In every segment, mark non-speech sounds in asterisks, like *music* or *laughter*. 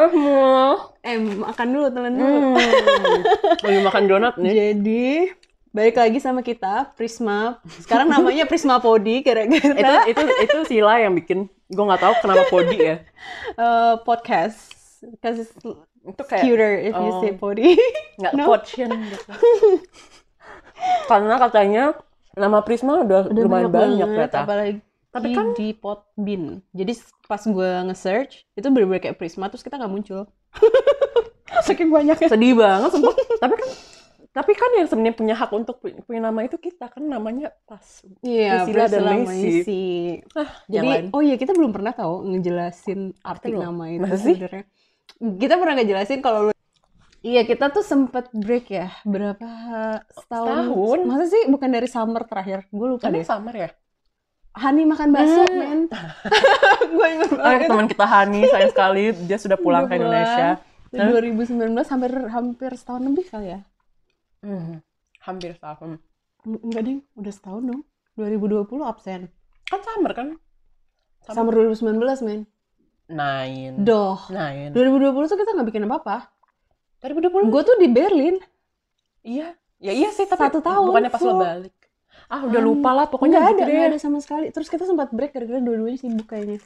Semua. Eh, makan dulu temen dulu. Hmm. *laughs* Lagi makan donat nih. Jadi, balik lagi sama kita, Prisma. Sekarang namanya Prisma Podi, itu gara-gara itu itu Sila yang bikin. Gue nggak tahu kenapa podi ya. *laughs* eh, podcast. Because it's Itu kayak cuter if you oh. say Podi. *laughs* nggak No. gitu. Karena katanya nama Prisma udah, Udah lumayan banyak, ternyata. apalagi Tapi kan- di Podbean. Jadi pas gue nge-search, itu bener-bener kayak Prisma, terus kita nggak muncul. *laughs* Saking banyaknya. Sedih banget sumpah. tapi kan tapi kan yang sebenarnya punya hak untuk pu- punya nama itu kita kan namanya pas. Iya, Priscilla dan Macy. Ah, Jadi, jangan. oh iya kita belum pernah tahu ngejelasin arti belum? nama itu sebenarnya. Kita pernah ngejelasin kalau lu Iya, kita tuh sempet break ya. Berapa setahun? Setahun? Masa sih bukan dari summer terakhir? Gue lupa Emang deh. summer ya? Hani makan bakso, Hmm. men. *laughs* Gue ingat banget. teman kita Hani sayang sekali dia sudah pulang ke Indonesia. Dari 2019 hampir hampir setahun lebih kali ya. Hmm, hampir setahun. Eng- Enggak ding, udah setahun dong. 2020 absen. Kan summer kan? Summer 2019, men. Nine. Doh. Nine. 2020 tuh kita nggak bikin apa-apa. 2020? Gue tuh di Berlin. Iya. Ya iya sih, tapi Satu tahun bukannya pas lo balik. Ah, udah lupa lah pokoknya nggak ada, gitu nggak ada sama sekali. Terus kita sempat break gara-gara dua-duanya sibuk kayaknya.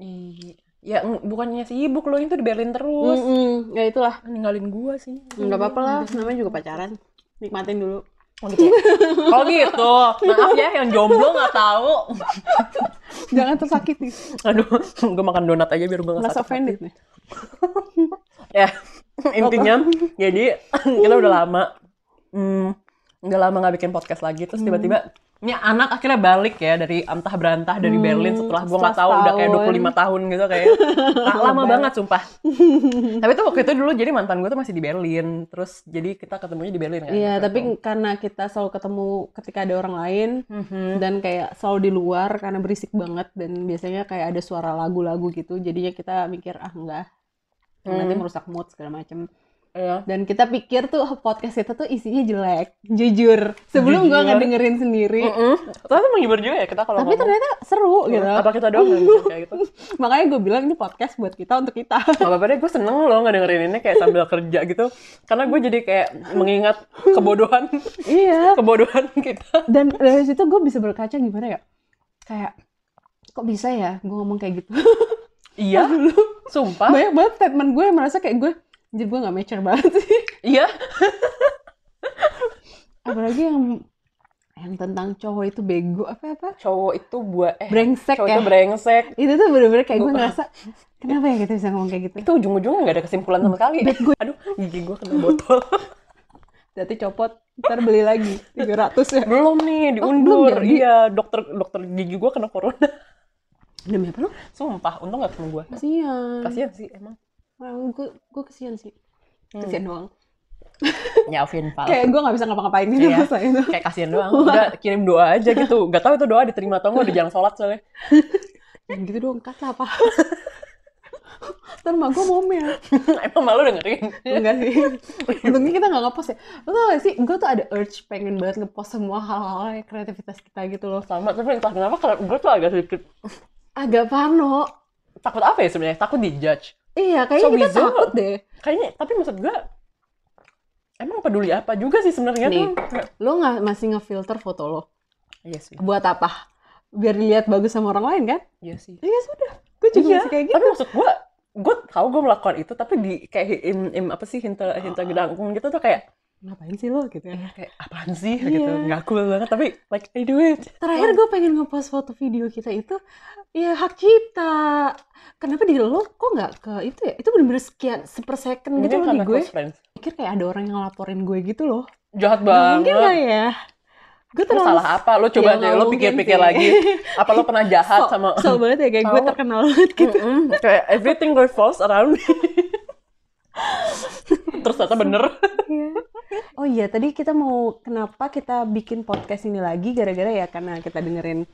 Iya. Ya bukannya sibuk lo itu di Berlin terus. Mm-mm. Ya itulah. Ninggalin gua sih. Nggak apa-apa lah, namanya juga pacaran. Nikmatin dulu. Oh gitu. ya? oh gitu. Maaf ya yang jomblo nggak tahu. *laughs* Jangan tersakiti. Aduh, gue makan donat aja biar gue nggak sakit. offended nih. Ya, intinya jadi kita udah lama, hmm, udah lama nggak bikin podcast lagi. Terus tiba-tiba ini anak akhirnya balik ya dari antah berantah dari Hmm, Berlin setelah gue nggak tahu udah kayak setahun. 25 tahun gitu kayak *laughs* Nah, lama banget sumpah. *laughs* Tapi tuh waktu itu dulu jadi mantan gue tuh masih di Berlin. Terus jadi kita ketemunya di Berlin kan. Iya, tapi itu. karena kita selalu ketemu ketika ada orang lain Mhm. dan kayak selalu di luar karena berisik banget dan biasanya kayak ada suara lagu-lagu gitu. Jadinya kita mikir ah enggak. Nanti Hmm. merusak mood segala macem. Iya. Dan kita pikir tuh oh, podcast kita tuh isinya jelek, jujur. Sebelum gua Jujur. ngedengerin sendiri. Mm-mm. Tapi menghibur juga ya kita kalau Tapi ngomong. ternyata seru gitu. Apa kita doang bisa kayak gitu? *laughs* Makanya gue bilang ini podcast buat kita untuk kita. Gak apa-apa deh, gue seneng loh ngedengerin ini kayak sambil kerja gitu. Karena gue jadi kayak mengingat kebodohan, iya. *laughs* kebodohan kita. Dan dari situ gue bisa berkaca gimana ya? Kayak kok bisa ya gue ngomong kayak gitu. Iya, *laughs* sumpah. Banyak banget statement gue yang merasa kayak gue jadi gue gak mature banget sih. Iya. *laughs* Apalagi yang yang tentang cowok itu bego apa apa Cowok itu buat eh brengsek cowok ya. itu brengsek. itu tuh bener-bener kayak gue ngerasa kenapa ya kita bisa ngomong kayak gitu. Itu ujung-ujungnya gak ada kesimpulan sama sekali. Aduh, gigi gue kena botol. *laughs* Berarti copot ntar beli lagi 300 ya. belum nih, belum diundur. jadi. iya, dokter dokter gigi gue kena corona. Demi apa lu? Sumpah, untung gak ketemu gue. Kasian. Kasian sih emang. Gue gue kesian sih. Hmm. Kesian doang. *laughs* Ya, Alvin, Val. Kayak gue gak bisa ngapa-ngapain gitu Iya. masa itu. kayak kasihan doang udah kirim doa aja gitu gak tahu itu doa diterima atau enggak udah jarang sholat soalnya *laughs* Yang gitu doang cut lah apa. Ntar mak gue ngomel. *laughs* emang malu dengerin Enggak sih. Untungnya kita gak ngepost ya. Lo tau gak sih, gue tuh ada urge pengen banget ngepost semua hal-hal yang kreativitas kita gitu loh. sama tapi entah kenapa kalau gue tuh agak sedikit Agak pano. takut apa ya sebenarnya takut dijudge Iya, kayaknya So kita takut deh. kayaknya tapi maksud gue emang peduli apa juga sih sebenarnya tuh Lo gak masih ngefilter foto lo? iya sih Buat apa? Biar dilihat bagus sama orang lain kan? iya sih Iya sudah. Gue juga iya masih kayak gitu. tapi maksud gue gue tahu gue melakukan itu tapi di kayak im, im apa sih hinta hinta gedangkung gitu tuh kayak Ngapain sih lo gitu ya? kayak apaan sih Iya. gitu nggak cool banget tapi like I do it Terakhir gue pengen ngepost foto video kita itu ya hak cipta. Kenapa di lo kok nggak ke itu ya? Itu bener-bener sekian sepersecond gitu mungkin loh di karena gue. Pikir kayak ada orang yang ngelaporin gue gitu loh. jahat banget mungkin gak ya? Gue Lu terlalu salah apa? Lu coba Ya, deh, mungkin pikir-pikir lagi. Apa lu pernah jahat *laughs* sok, sama... sok banget ya kayak gue terkenal banget gitu. Mm-mm, kayak everything goes false around me. *laughs* Terus ternyata bener. Iya. Oh iya, tadi kita mau kenapa kita bikin podcast ini lagi gara-gara ya karena kita dengerin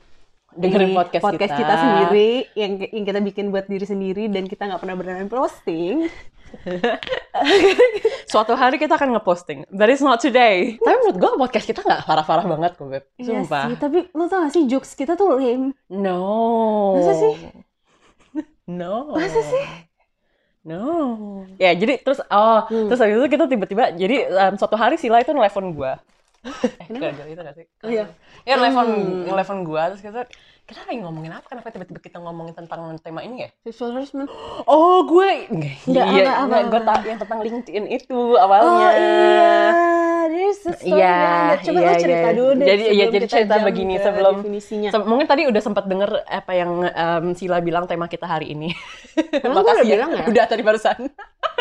Dengerin ini podcast, kita. sendiri yang yang kita bikin buat diri sendiri dan kita nggak pernah berani posting. *laughs* Suatu hari kita akan ngeposting. That is not today. Tapi menurut gue podcast kita nggak parah-parah banget kok, Beb. Iya Sumpah. sih, tapi lo tau gak sih jokes kita tuh lame. No. Masa sih? No. Masa sih? No. Ya, jadi terus oh, Hmm. terus habis itu kita tiba-tiba jadi em, suatu hari Sila itu nelfon gua. Eh, itu gak sih? Oh, iya. Ya, nelfon Hmm. nelfon gua terus kita kita lagi ngomongin apa? Kenapa tiba-tiba kita ngomongin tentang tema ini ya? Sexual harassment. Oh, gue enggak, Enggak, iya, enggak, gue tahu yang tentang LinkedIn itu awalnya. Oh iya, there's a story Iya, behind that. Coba iya, lo cerita iya. dulu deh. Jadi- iya, sebelum jadi cerita begini sebelum- definisinya. Se- mungkin tadi udah sempat denger apa yang em, Sila bilang tema kita hari ini. Emang *laughs* gue udah Makasih bilang ya? Udah tadi barusan.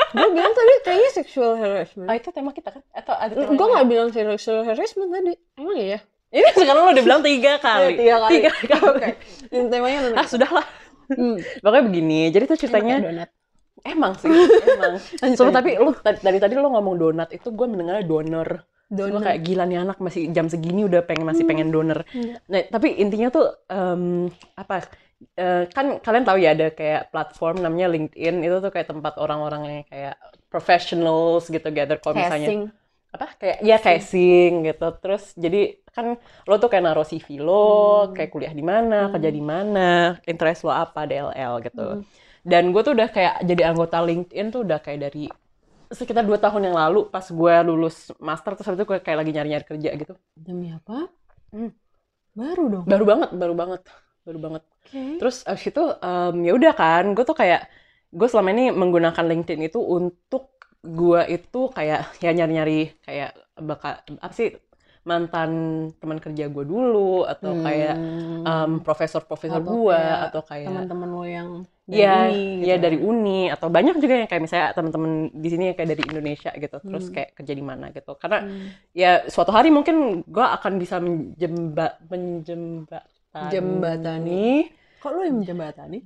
Gue bilang tadi kayaknya sexual harassment. Oh, itu tema kita kan? Atau ada Gue yang gak bilang sexual harassment tadi. Emang iya? Ini sekarang lo udah bilang tiga kali. Eh, tiga kali. Tiga *laughs* kali. Oke. Ini temanya tentang Ah, sudahlah. Hmm. Pokoknya begini. Jadi tuh ceritanya ya donat. emang sih, emang. *laughs* Lanjut, So, lanjut. tapi lu tadi dari tadi lo ngomong donat itu gue mendengarnya donor. Donat. gua kayak gila nih anak masih jam segini udah pengen masih pengen donor. Enggak. Nah, tapi intinya tuh em, apa? eh, kan kalian tahu ya ada kayak platform namanya LinkedIn itu tuh kayak tempat orang-orang yang kayak professionals gitu gather kalau misalnya. Apa? Kayak ya casing gitu. Terus jadi kan lo tuh kayak naruh CV lo kayak kuliah di mana kerja di mana interest lo apa DLL gitu. Dan gue tuh udah kayak jadi anggota LinkedIn tuh udah kayak dari sekitar dua tahun yang lalu pas gue lulus master terus habis itu gue kayak lagi nyari-nyari kerja gitu. Demi apa? Hmm. Baru dong. baru banget baru banget baru banget. Oke. terus abis itu em, ya udah kan gue tuh kayak gue selama ini menggunakan LinkedIn itu untuk gue itu kayak ya nyari-nyari kayak bakal apa sih mantan teman kerja gue dulu atau kayak Hmm. em, profesor-profesor Atau gue kayak atau kayak teman-teman lo yang ya uni ya gitu. dari uni atau banyak juga yang kayak misalnya teman-teman di sini yang kayak dari Indonesia gitu terus Hmm. kayak kerja di mana gitu karena Hmm. ya suatu hari mungkin gue akan bisa menjemba menjembatani Jembatani. Kok lo yang menjembatani?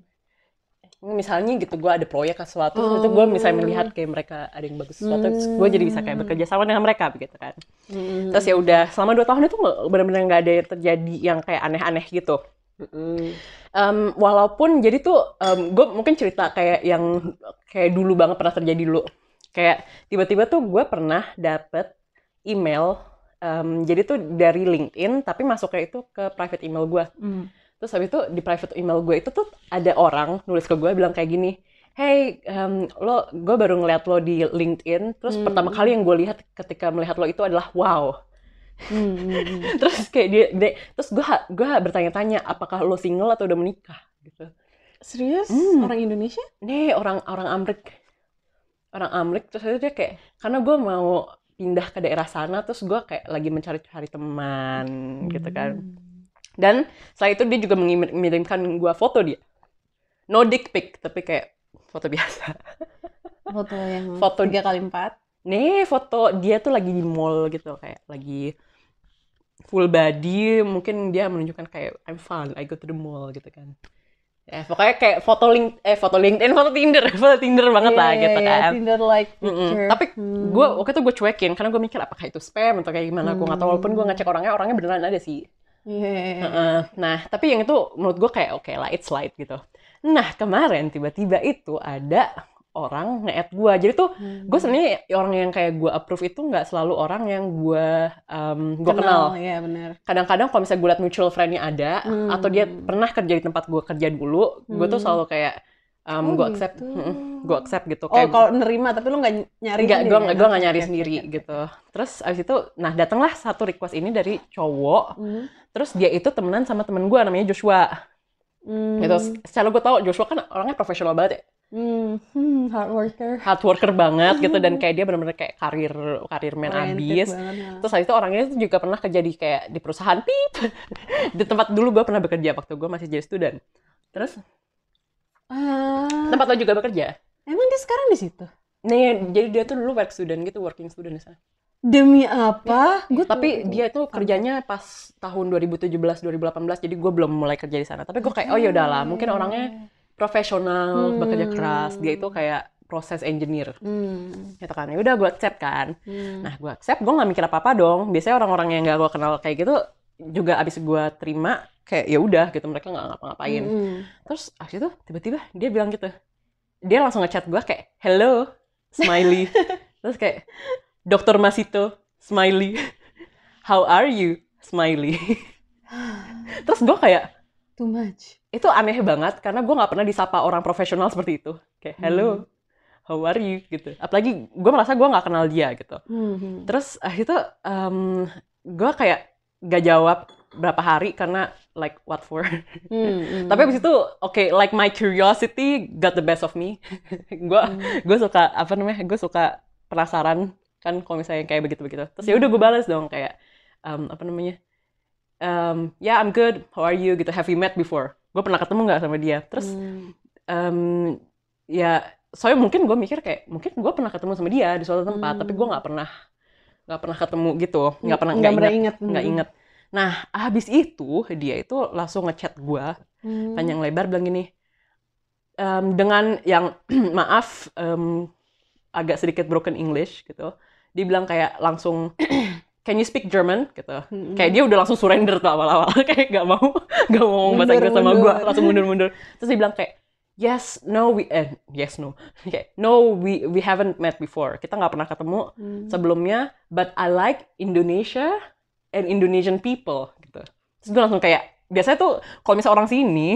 Misalnya gitu gue ada proyek atau sesuatu terus itu Oh. gue misalnya melihat kayak mereka ada yang bagus sesuatu terus gue jadi bisa kayak bekerja sama dengan mereka begitu kan Hmm. terus ya udah selama dua tahun itu benar-benar nggak ada yang terjadi yang kayak aneh-aneh gitu Hmm. Em, walaupun jadi tuh gue mungkin cerita kayak yang kayak dulu banget pernah terjadi dulu kayak tiba-tiba tuh gue pernah dapet email em, jadi tuh dari LinkedIn tapi masuknya itu ke private email gue Hmm. Terus habis itu di private email gue itu tuh ada orang nulis ke gue bilang kayak gini, Hey, em, lo, gue baru ngeliat lo di LinkedIn. Terus Hmm. pertama kali yang gue lihat ketika melihat lo itu adalah wow. Hmm, hmm, hmm. *laughs* Terus kayak dia, dia- terus gue gue bertanya-tanya apakah lo single atau udah menikah gitu. Serius? Hmm. Orang Indonesia? Nih orang orang Amrik, orang Amrik. Terus dia kayak karena gue mau pindah ke daerah sana, terus gue kayak lagi mencari-cari teman gitu kan. Hmm. Dan setelah itu dia juga mengirimkan gua foto dia. No dick pic, tapi kayak foto biasa. *laughs* Foto yang Foto- tiga kali empat. Nih foto dia tuh lagi di mall gitu, kayak lagi full body. Mungkin dia menunjukkan kayak I'm fun, I go to the mall gitu kan. Ya, pokoknya kayak foto link eh foto LinkedIn, foto Tinder, *laughs* foto Tinder banget lah Iya, gitu iya, kan. Tinder like Mm-mm. picture. Tapi Hmm. gue waktu itu gue cuekin karena gue mikir apakah itu spam atau kayak gimana. Gue nggak tahu walaupun gue Hmm. ngecek orangnya, orangnya beneran ada sih. Iya, iya. Heeh. Nah, tapi yang itu menurut gue kayak oke lah, it's light gitu. Nah, kemarin tiba-tiba itu ada orang nge-add gue. Jadi tuh Hmm. gue sebenarnya orang yang kayak gue approve itu nggak selalu orang yang gue gue kenal. Iya. Kadang-kadang kalau misalnya gue liat mutual friend-nya ada, Hmm. atau dia pernah kerja di tempat gue kerja dulu, gue tuh Hmm. selalu kayak Oh, gue accept, gitu. *laughs* gue accept gitu. Oh, kalau nerima tapi lu nggak nyari sendiri gue ya? nggak gue nggak nyari oke, sendiri oke. gitu. Terus abis itu, nah datanglah satu request ini dari cowok. Hmm. Terus dia itu temenan sama temen gue namanya Joshua. Hmm. gitu. Secara gue tau Joshua kan orangnya profesional banget ya, Hmm. Hmm, hard worker. hard worker banget gitu dan *laughs* kayak dia benar-benar kayak karir karir Oriented abis. banget, ha. Terus habis itu orangnya itu juga pernah kerja di kayak di perusahaan pip *laughs* di tempat dulu gue pernah bekerja waktu gue masih jadi student. Terus Ah, tempat lo juga bekerja. emang dia sekarang di situ? Nih, jadi dia tuh dulu work student gitu, working student di sana. Demi apa? Gue Tapi dia tuh kerjanya pas tahun 2017 2018 jadi gue belum mulai kerja di sana. Tapi gue kayak oh ya udahlah, mungkin orangnya profesional, Hmm. bekerja keras. Dia itu kayak proses engineer. Hmm. gitu kan ya udah gue accept kan Hmm. nah gue accept gue nggak mikir apa apa dong biasanya orang-orang yang gak gue kenal kayak gitu juga abis gue terima kayak ya udah gitu mereka nggak ngapa-ngapain. Hmm. terus abis itu tiba-tiba dia bilang gitu. Dia langsung ngechat gue kayak hello smiley. *laughs* Terus kayak dokter Masito smiley. How are you smiley? *gasps* Terus gue kayak Too much. itu aneh banget karena gue nggak pernah disapa orang profesional seperti itu. Kayak hello how are you? gitu. Apalagi gue merasa gue nggak kenal dia gitu. Mhm. terus ah itu um, gue kayak gak jawab berapa hari karena like what for? Mhm. *laughs* tapi abis itu oke like my curiosity got the best of me. *laughs* Gue gue suka apa namanya gue suka penasaran kan kalau misalnya kayak begitu begitu terus ya udah gue balas dong kayak um, apa namanya um, yeah I'm good. How are you? gitu. Have you met before? Gue pernah ketemu nggak sama dia? Terus Hmm. um, ya soalnya mungkin gue mikir kayak mungkin gue pernah ketemu sama dia di suatu tempat Hmm. tapi gue nggak pernah nggak pernah ketemu gitu nggak pernah nggak nggak pernah inget nggak Mhm. inget. Nah habis itu dia itu langsung ngechat gue Hmm. panjang lebar bilang gini "Em, dengan yang *clears throat* maaf em, agak sedikit broken English gitu. Dia bilang kayak langsung *clears throat* can you speak German? Gitu. Mhm. kayak dia udah langsung surrender tuh awal-awal. *laughs* Kayak gak mau *laughs* gak mau ngomong bahasa Inggris sama gue langsung mundur-mundur terus dia bilang kayak yes no we eh yes no *laughs* kayak no we we haven't met before kita nggak pernah ketemu Hmm. sebelumnya but I like Indonesia and Indonesian people gitu terus gue langsung kayak biasanya tuh kalau misalnya orang sini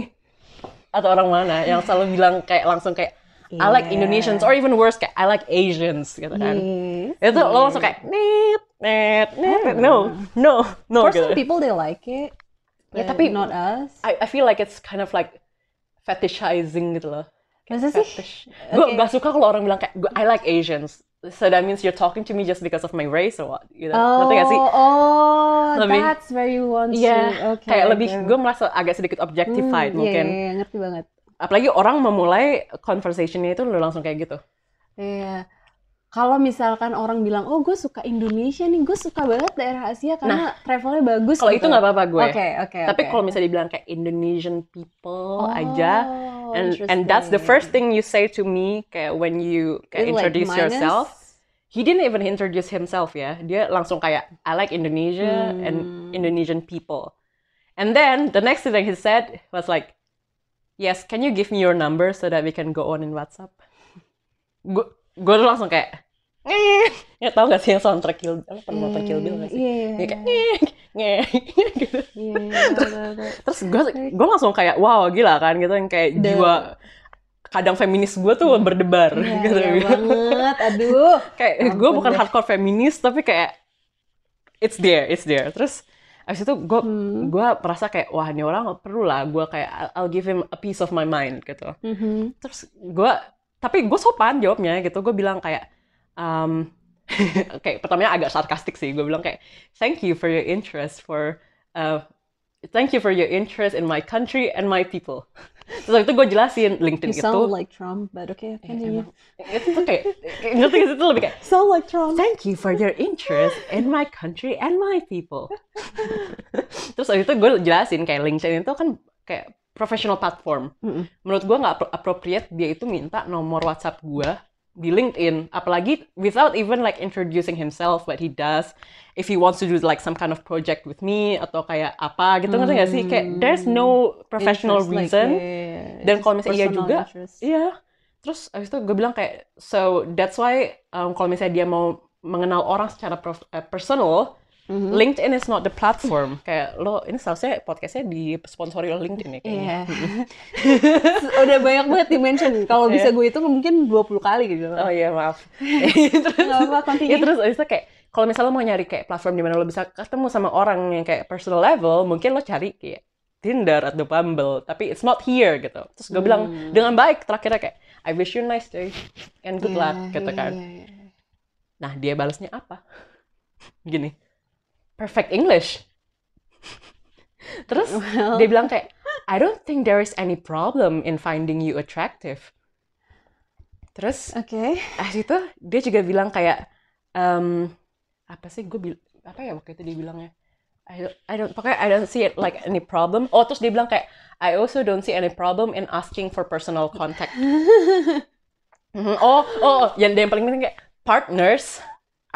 atau orang mana yang selalu *laughs* bilang kayak langsung kayak I like Yeah. Indonesians or even worse kayak I like Asians gitu kan Yes, itu lo langsung kayak net net net no no no For gitu some people they like it. Ya, but tapi- not us. I, I feel like it's kind of like fetishizing gitu loh Masa sih? Gue gak suka kalau orang bilang kayak "Gua- I like Asians. So that means you're talking to me just because of my race or what? Gitu. Ngerti gak sih? Oh, Lebih- that's where you want Iya, to. Okay, kayak lebih okay. gue merasa agak sedikit objectified Hmm, mungkin. Iya, iya, iya, ngerti banget. Apalagi orang memulai conversationnya itu udah langsung kayak gitu. Iya. Kalau misalkan orang bilang, oh gue suka Indonesia nih, gue suka banget daerah Asia karena travelnya bagus. Kalau gitu. itu nggak apa-apa gue. Oke, oke. Tapi oke. kalau misalnya dibilang kayak Indonesian people Oh, aja, and and that's the first thing you say to me kayak when you kayak It, like, introduce minus- yourself. He didn't even introduce himself ya. Dia langsung kayak I like Indonesia and Hmm. Indonesian people. And then the next thing he said was like, "Yes, can you give me your number so that we can go on in WhatsApp?" Gue gue langsung kayak. *laughs* ya tau gak sih yang soundtrack Kill Bill? Pernah nonton Kill Bill gak sih? Iya, iya, Dia kayak ngeh, ngeh, gitu. *laughs* iya, iya. Terus gue gue langsung kayak wow gila kan gitu yang kayak The- jiwa kadang feminis gue tuh berdebar Iya, gitu. iya *laughs* banget, aduh. kayak Ampun gue bukan deh. hardcore feminis tapi kayak it's there, it's there. Terus abis itu gue Hmm. gue merasa kayak wah ini orang perlu lah gue kayak I'll- give him a piece of my mind gitu. Mhm. Terus gue tapi gue sopan jawabnya gitu. Gue bilang kayak um, *laughs* kayak pertamanya agak sarkastik sih. Gue bilang kayak thank you for your interest for uh, thank you for your interest in my country and my people. *laughs* Terus itu gue jelasin LinkedIn You itu. sound like Trump, but okay, continue. emang, itu tuh kayak, ngerti itu lebih kayak *laughs* Sound like Trump. thank you for your interest in my country and my people. Terus waktu itu gue jelasin kayak LinkedIn itu kan kayak professional platform. Menurut gue nggak appro- appropriate dia itu minta nomor WhatsApp gue di LinkedIn, apalagi without even like introducing himself what he does. If he wants to do like some kind of project with me atau kayak apa gitu ngerti gak sih? Kayak there's no professional Interest, like, reason. yeah, yeah, yeah. Dan kalau misalnya iya juga. Iya. Terus abis itu gue bilang kayak, so that's why um, kalau misalnya dia mau mengenal orang secara prof- eh, personal, Mhm. LinkedIn is not the platform. *laughs* kayak lo, ini seharusnya podcastnya disponsori oleh LinkedIn ya kayaknya. Iya. *laughs* Udah banyak banget di mention. Kalau bisa gue itu mungkin 20 kali gitu. Oh iya maaf. *laughs* terus, continue. ya, terus abis itu kayak, kalau misalnya lo mau nyari kayak platform di mana lo bisa ketemu sama orang yang kayak personal level, mungkin lo cari kayak Tinder atau Bumble, tapi it's not here gitu. Terus gue bilang Hmm. dengan baik, terakhirnya kayak, I wish you nice day and good Iya, luck gitu iya, kan. iya, iya. Nah, dia balasnya apa? Gini. Perfect English. Terus Well. dia bilang kayak, I don't think there is any problem in finding you attractive. Terus Oke. ah itu dia juga bilang kayak em, apa sih gue bil apa ya waktu itu dia bilangnya I don't, I don't pokoknya I don't see it like any problem. Oh terus dia bilang kayak I also don't see any problem in asking for personal contact. *laughs* Mhm. Oh oh yang yang paling penting kayak partners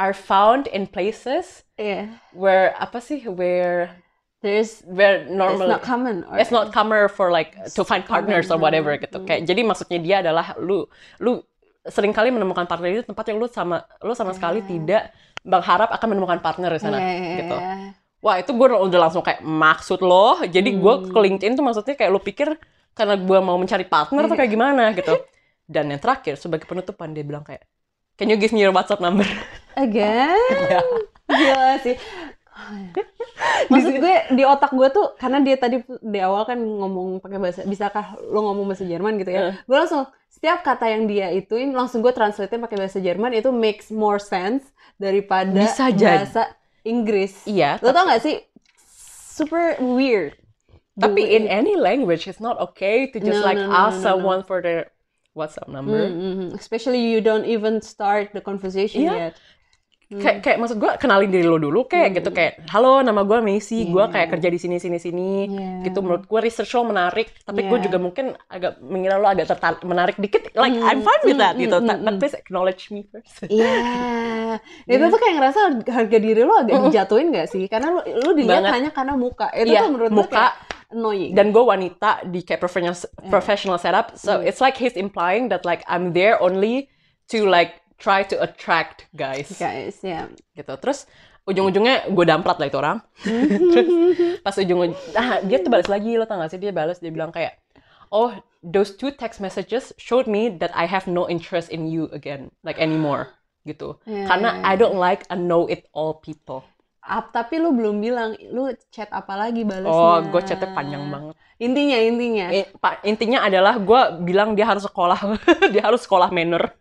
are found in places Iya. where apa sih where There's where it's normally not common. or- it's not common for like to find partners or whatever gitu. Kayak jadi maksudnya dia adalah lu lu sering kali menemukan partner itu tempat yang lu sama lu sama sekali tidak berharap akan menemukan partner di sana Iya, iya, gitu. iya. Wah itu gue udah langsung kayak maksud lo. Jadi gue Hmm. ke LinkedIn tuh maksudnya kayak lu pikir karena gue mau mencari partner atau kayak gimana gitu. Dan yang terakhir sebagai penutupan dia bilang kayak, Can you give me your WhatsApp number? Again? *laughs* Ya. Gila sih. Maksud gue di otak gue tuh karena dia tadi di awal kan ngomong pakai bahasa bisakah lo ngomong bahasa Jerman gitu ya. Gue langsung setiap kata yang dia ituin langsung gue translate pakai bahasa Jerman itu makes more sense daripada Bisa jadi. bahasa Inggris. Iya, Lo tau gak sih super weird. Tapi in way- any language, it's not okay to just No, like no, no, ask no, no, no. someone for their WhatsApp number. Mm, mm, mm. Especially you don't even start the conversation Iya. yet. Kayak, kayak maksud gue kenalin diri lo dulu kayak gitu kayak halo nama gue gue Yeah. kayak kerja di sini sini sini Yeah. gitu menurut gue research lo menarik tapi gue Yeah. juga mungkin agak mengira lo agak tertarik menarik dikit like Mm, I'm fine with mm, that mm, gitu mm, but mm. please acknowledge me first *laughs* Iya, itu tuh kayak ngerasa harga diri lo agak dijatuhin gak sih? Karena lo, lo dilihat Banget. hanya karena muka. Itu Iya, tuh menurut gue muka. kayak annoying. dan gue wanita di kayak professional professional setup so Mm. it's like he's implying that like I'm there only to like try to attract guys. Guys, ya. gitu. Terus ujung-ujungnya gue damprat lah itu orang. *laughs* Pas ujung ah, dia tuh balas lagi lo tau gak sih? Dia balas dia bilang kayak oh those two text messages showed me that I have no interest in you again like anymore. Gitu. *gasps* Iya, karena I don't like a know it all people Ap- tapi lu belum bilang, lu chat apa lagi balasnya? oh gue chatnya panjang banget Intinya, intinya. I- pa- intinya adalah gue bilang dia harus sekolah *laughs* dia harus sekolah manner *laughs*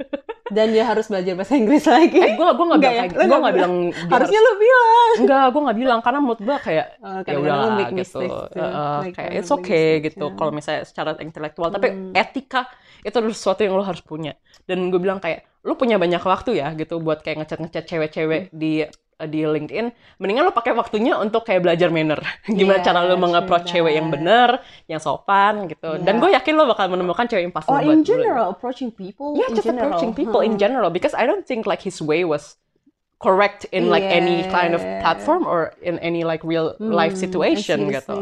Dan dia harus belajar bahasa Inggris lagi. eh gue gue nggak bilang ya? kayak Lu gue nggak nggak bilang Harusnya lu bilang. Enggak, gue nggak bilang karena menurut gue kayak Oh, ya udah gitu. Heeh, Like, kayak uh, it's okay gitu ya. kalau misalnya secara intelektual. Tapi Hmm. etika itu adalah sesuatu yang lo harus punya. Dan gue bilang kayak lo punya banyak waktu ya gitu buat kayak ngechat ngechat cewek-cewek Hmm. di di LinkedIn. Mendingan lo pakai waktunya untuk kayak belajar manner. *laughs* Gimana Yeah, cara lo meng-approach cewek yang bener, yang sopan gitu. Dan Yeah. gue yakin lo bakal menemukan cewek yang pas Or lo in general, approaching people Yeah, in just general. approaching people in Huh. general because I don't think like his way was correct in like any kind of Yeah. platform or in any like real Hmm, life situation gitu.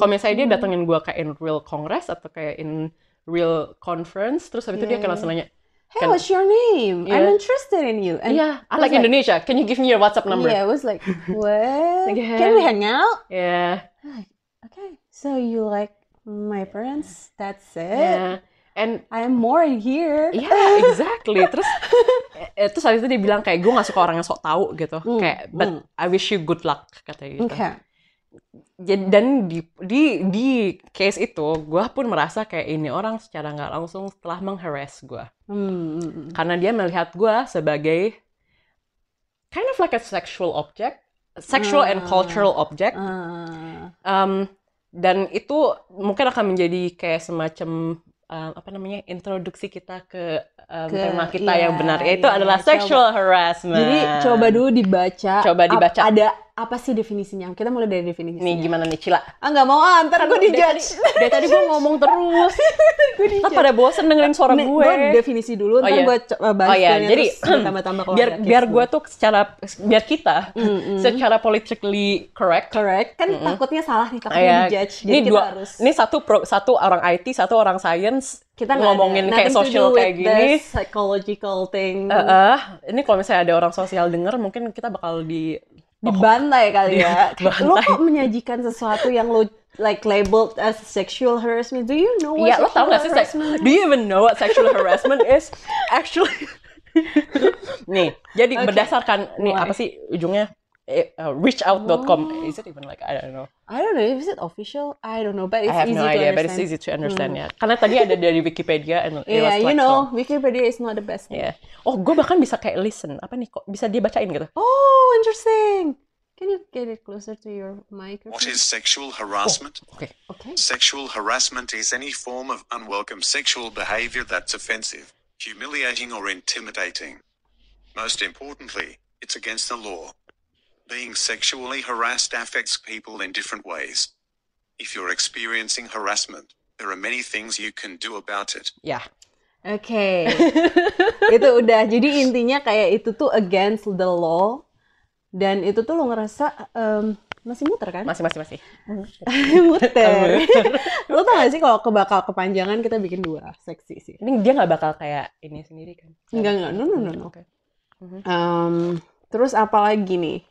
Kalau misalnya dia Hmm. datengin gue kayak in real congress atau kayak in real conference, terus habis itu dia Yeah, kayak langsung nanya, Hey, Kan- what's your name? I'm Yeah. interested in you. And iya, I like like- Indonesia. Can you give me your WhatsApp number? Yeah, I was like, *laughs* what? Yeah. Can we hang out? Yeah, Okay, so you like my parents? That's it. yeah. And I am more here. Yeah, exactly. *laughs* Terus, eh, terus habis itu dia bilang kayak gue gak suka orang yang sok tahu gitu. Hmm, Kayak, but hmm. I wish you good luck katanya gitu. Okay. Dan di di di case itu gue pun merasa kayak ini orang secara nggak langsung telah mengharass gue Hmm, karena dia melihat gue sebagai kind of like a sexual object sexual and Ah. cultural object Ah, Um, dan itu mungkin akan menjadi kayak semacam um, apa namanya introduksi kita ke, um, Ke- tema kita iya, yang benar yaitu iya, adalah coba. sexual harassment. Jadi coba dulu dibaca. Coba dibaca. ada apa sih definisinya? Kita mulai dari definisinya. Nih gimana nih Cila? Ah nggak mau ah, ntar gue Dari dijudge. tadi, dari tadi gue ngomong *laughs* terus. Ntar pada bosen dengerin suara Nih, gue. gue definisi dulu, ntar iya. gue coba bahas Oh iya, jadi, tambah-tambah *clears throat* kalau biar biar gue tuh secara biar kita Mm-mm. secara politically correct. correct kan takutnya salah nih takutnya Iya, dijudge jadi ini kita dua, harus ini satu pro, satu orang IT, satu orang science kita ngomongin ada, kayak social kayak gini. psychological thing Eh, eh, ini kalau misalnya ada orang sosial denger, mungkin kita bakal di dibantai kali ya Dibantai. lo kok menyajikan sesuatu yang lo like labeled as sexual harassment do you know what Iya, lo tau sexual gak sih, sex- harassment do you even know what sexual harassment is? *laughs* Actually, *laughs* nih, jadi Okay. berdasarkan, nih Why? apa sih ujungnya? Eh, uh, reachout.com, is it even like, I don't know. I don't know is it official I don't know but it's I have easy no to idea, but it's easy to understand ya. Karena tadi ada dari *laughs* Wikipedia, and it yeah was you know so. Wikipedia is not the best Yeah. Oh, gue bahkan bisa kayak listen, apa nih, kok bisa dia bacain gitu? oh interesting can you get it closer to your microphone What is sexual harassment? Okay. okay Sexual harassment is any form of unwelcome sexual behavior that's offensive, humiliating, or intimidating. Most importantly, it's against the law. Being sexually harassed affects people in different ways. If you're experiencing harassment, there are many things you can do about it. Ya. Oke, *laughs* itu udah. Jadi intinya kayak itu tuh against the law dan itu tuh lo ngerasa em, masih muter kan? Masih, masih, masih. *laughs* muter. *laughs* lo tau gak sih kalau kebakal kepanjangan kita bikin dua seksi sih. Ini dia nggak bakal kayak ini sendiri kan? Enggak enggak, no no no no. Oke. Em, terus apa lagi nih?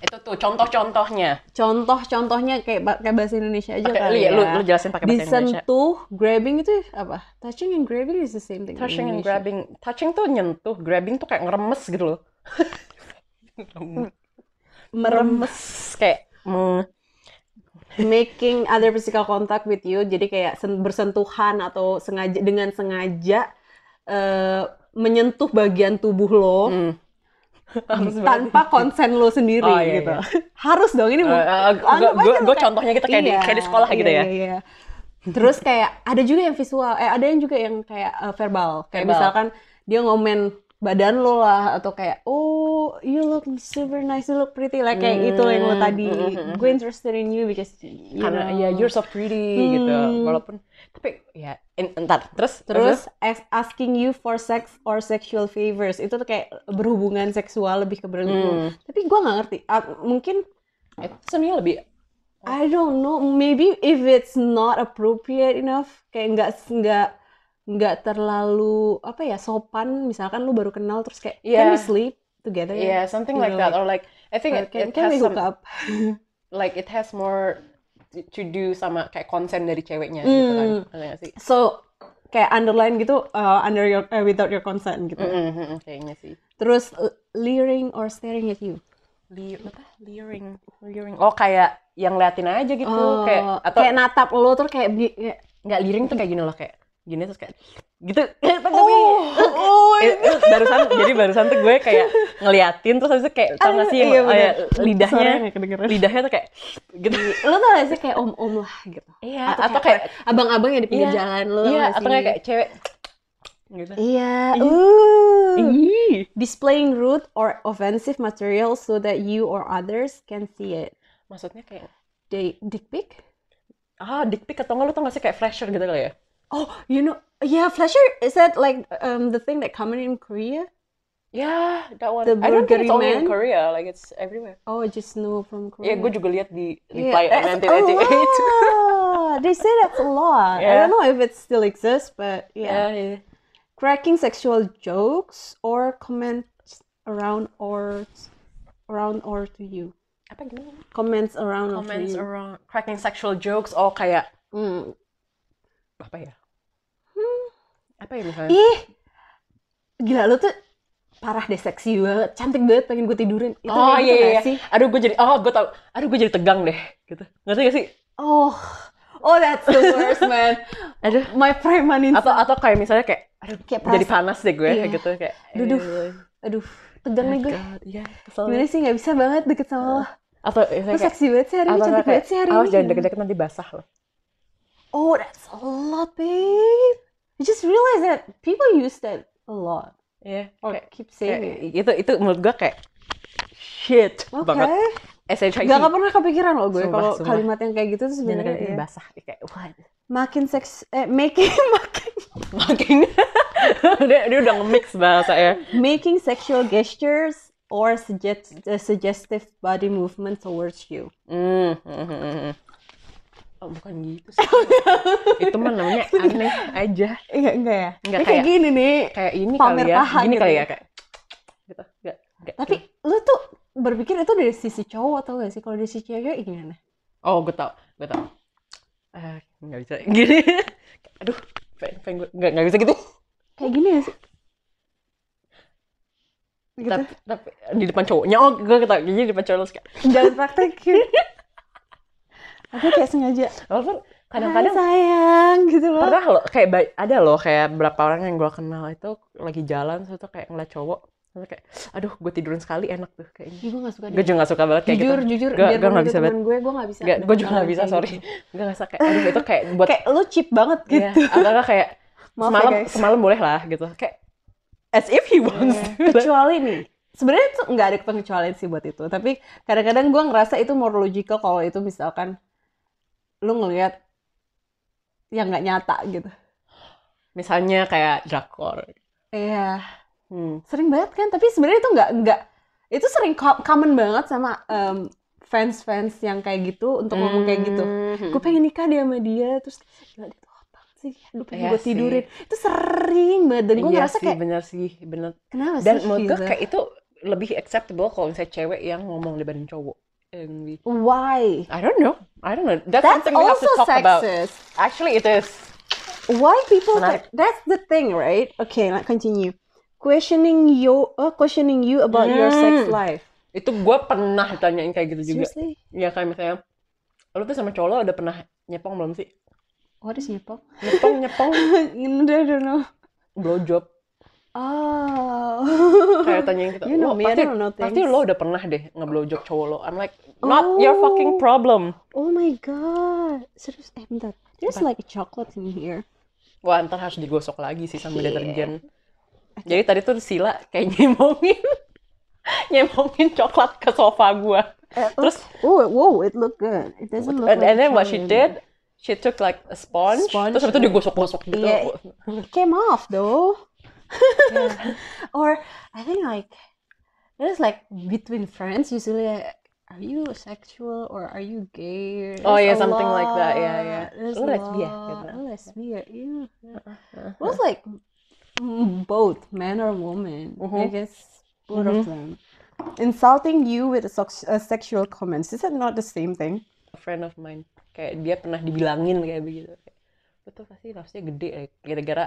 Itu tuh contoh-contohnya. Contoh-contohnya kayak kayak bahasa Indonesia aja Pakai, kali ya. lu, lu jelasin pakai bahasa Indonesia. Disentuh, grabbing itu apa? Touching and grabbing is the same thing. in Touching and grabbing. Touching tuh nyentuh, grabbing tuh kayak ngeremes gitu loh. *laughs* Merem- kayak mm, making other physical contact with you. Jadi kayak sen- bersentuhan atau sengaja dengan sengaja eh, menyentuh bagian tubuh lo mm. Harus *laughs* tanpa konsen lo sendiri Oh, iya, gitu. iya. *laughs* Harus dong ini. Lo gua kayak- contohnya kita kayak di- kayak di sekolah gitu ya. iya, iya. Terus kayak ada juga yang visual, eh ada yang juga yang kayak eh, verbal. Kayak Verbal. misalkan dia ngomen badan lo lah atau kayak oh you look super nice, you look pretty like kayak itu yang lo Hmm, tadi. hmm, hmm, hmm. Gue interested in you because you karena know. ya you're so pretty gitu. Hmm. Walaupun tapi ya en- entar terus Terus as- asking you for sex or sexual favors itu tuh kayak berhubungan seksual lebih ke berhubungan. Hmm. Tapi gue nggak ngerti. Ah, mungkin itu sebenarnya lebih I don't know. Maybe if it's not appropriate enough, kayak nggak nggak nggak terlalu apa ya sopan. Misalkan lu baru kenal terus kayak can Yeah. we sleep together? yeah something You like know, that or like I think Or it, can, it can has we some hook up? *laughs* like it has more to- do sama kayak konsen dari ceweknya gitu kan. Hmm. Sih? So kayak underline gitu uh, under your uh, without your consent gitu. Mm, mm, mm, kayaknya sih. Terus uh, leering or staring at you. Li apa? Leering, leering. Oh kayak yang liatin aja gitu, Oh, kayak atau kayak natap lo tuh kayak, nggak liring tuh kayak gini loh kayak gini terus kayak gitu. *laughs* Tapi oh, Eh, eh, barusan jadi barusan tuh gue kayak ngeliatin terus habis itu kayak tau gak sih yang Iya, oh ya, lidahnya lidahnya tuh kayak gitu lo tau gak sih kayak om-om lah gitu. iya Atau, atau kayak, kayak abang-abang yang di pinggir Iya, jalan lo iya atau nggak kayak cewek gitu Iya. Ih. Uh. Ih. Displaying rude or offensive material so that you or others can see it. maksudnya kayak Di- dick pic? ah dick pic atau nggak lu tau gak sih kayak flasher gitu kali ya Oh, you know, yeah, flasher is that like um the thing that common in Korea? Yeah, that one The I don't think it's only in? Korea like it's everywhere Oh, I just know from Korea. Iya, gue juga lihat di Yeah, reply nanti a lot. They say that's a lot. I don't know if it still exists, but yeah. ya iya. Cracking sexual jokes or comments around or around or to you. apa gimana Comments around or to comments you. around cracking sexual jokes oh kayak Hmm. apa ya apa ya misalnya Ih, gila lu tuh parah deh seksi banget, cantik banget, pengen gue tidurin. Itu oh gitu iya iya, iya. sih? aduh gue jadi oh gue tau aduh gue jadi tegang deh gitu ngerti gak sih Oh, oh that's the worst man. *laughs* aduh My prime man atau atau kayak misalnya kayak aduh Kayak jadi panas deh gue Iya. gitu kayak Duduh. eh, aduh, tegang nih gue. Iya Gimana sih nggak bisa banget deket sama lo? atau Lo misalnya kayak seksi banget sih hari ini, cantik banget sih hari awas ini. jangan deket-deket nanti basah loh Oh, that's a lot, babe. I just realized that people use that a lot. iya Or kayak, keep kayak saying it. itu itu menurut gue kayak shit Oke. banget SHIT Gak, gak pernah kepikiran loh gue kalau kalimat yang kayak gitu tuh sebenarnya ya. basah kayak what makin seks eh making *laughs* makin makin *laughs* dia, dia udah nge-mix bahasa ya making sexual gestures or suggest, uh, suggestive body movement towards you. Hmm, hmm, hmm. Oh, bukan gitu sih. *laughs* itu mah namanya aneh aja. Iya enggak ya? Enggak, kayak kayak- gini nih. Kayak ini Pamer kali ya. paha Gini gitu kali ya. ya kayak gitu. Enggak, enggak. Tapi lu tuh berpikir itu dari sisi cowok atau gak sih? Kalau dari sisi cewek gimana? oh, gue tau, gue tau. Eh, enggak bisa *laughs* gini. Aduh, pengen, pengen gue enggak enggak bisa gitu. Kayak gini gak sih? Gitu. Tapi, tapi di depan cowoknya, oh gue ketawa gini di depan cowok lu suka. Jangan *laughs* praktekin. Aku kayak sengaja. Walaupun kadang-kadang sayang gitu loh. pernah loh kayak ada loh kayak berapa orang yang gue kenal itu lagi jalan terus tuh kayak ngeliat cowok terus kayak aduh gue tidurin sekali enak tuh kayaknya Ih, gue gak suka gue juga gak suka banget kayak jujur, gitu jujur, Gak- biarpun gak bisa banget. gue, gue gak bisa. Gak, gue juga gak bisa, sorry. gitu. Gue ngerasa kayak, aduh itu kayak buat, Kayak lu cheap banget gitu. Iya, atau nggak kayak *laughs* Maaf ya, semalam, guys. semalam boleh lah gitu. Kayak, as if he wants. Iya. Kecuali nih, sebenarnya tuh nggak ada pengecualian sih buat itu. Tapi kadang-kadang gue ngerasa itu more logical kalau itu misalkan lu ngelihat yang nggak nyata gitu. Misalnya kayak drakor. Iya, Hmm. sering banget kan. Tapi sebenarnya itu nggak nggak itu sering co- common banget sama em, fans-fans yang kayak gitu untuk ngomong kayak gitu. Hmm. Gue pengen nikah deh sama dia terus gila dia tuh apa sih? Aduh pengen Iya gue sih. tidurin. Itu sering banget dan gue Iya ngerasa sih, kayak bener sih, bener. kenapa Dan sih? menurut gue kayak itu lebih acceptable kalau misalnya cewek yang ngomong dibanding cowok. We- Why? I don't know. I don't know. That's, That's something we have to talk about. sexist. Actually, it is. Why people? Menarik. That's the thing, right? Okay, let's continue. Questioning you, uh, questioning you about your sex Hmm. life. Itu gue pernah ditanyain kayak gitu juga. Seriously? Ya kayak misalnya, lu tuh sama cowok lo udah pernah nyepong belum sih? What is nyepok? Nyepong, nyepong, *laughs* I don't know. blowjob. Oh. Kayak tanyain gitu. You know "Lo me, I pasti, don't know pasti things." lo udah pernah deh ngeblowjob cowok lo. I'm like, not your fucking Oh. problem. oh my god. Serius, eh bentar. There's like a chocolate in here. Wah, ntar harus digosok lagi sih sama Yeah. deterjen. Jadi tadi tuh Sila kayak *laughs* nyemongin, nyemongin coklat ke sofa gua. Terus, Oh, whoa, it looked good. It doesn't look and, like and then what she did, she took like a sponge, Sponge, terus habis itu digosok-gosok gitu. Yeah. It came off though. *laughs* or I think like there's like between friends usually like, are you sexual or are you gay? Oh, There's yeah, a something like that. Yeah, lot. yeah. There's Lu a lesbian, lot. gitu. Oh, lesbian. Yeah. Uh-huh. It was like both man or woman. I Mhm. guess both of them. Insulting you with a, a sexual comments. Is that not the same thing? A friend of mine, kayak dia pernah dibilangin kayak begitu. Tuh pasti nafsunya gede gara-gara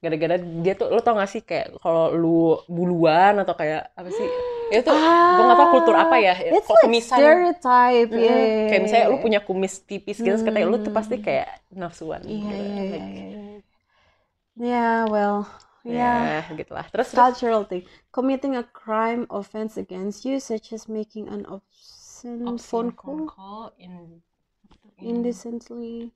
gara-gara dia tuh lo tau gak sih kayak kalau lu buluan atau kayak apa sih itu tuh gue gak tau kultur apa ya Ah, It's kok like kumisan stereotype. Mm, Yeah. kayak misalnya lu punya kumis tipis gitu terus katanya lu tuh pasti Hmm. kayak nafsuan Iya, gitu. iya, iya, Like. Yeah, well, yeah. ya gitulah terus, terus Cultural thing. Committing a crime offense against you, such as making an obscene, phone call, in, indecently,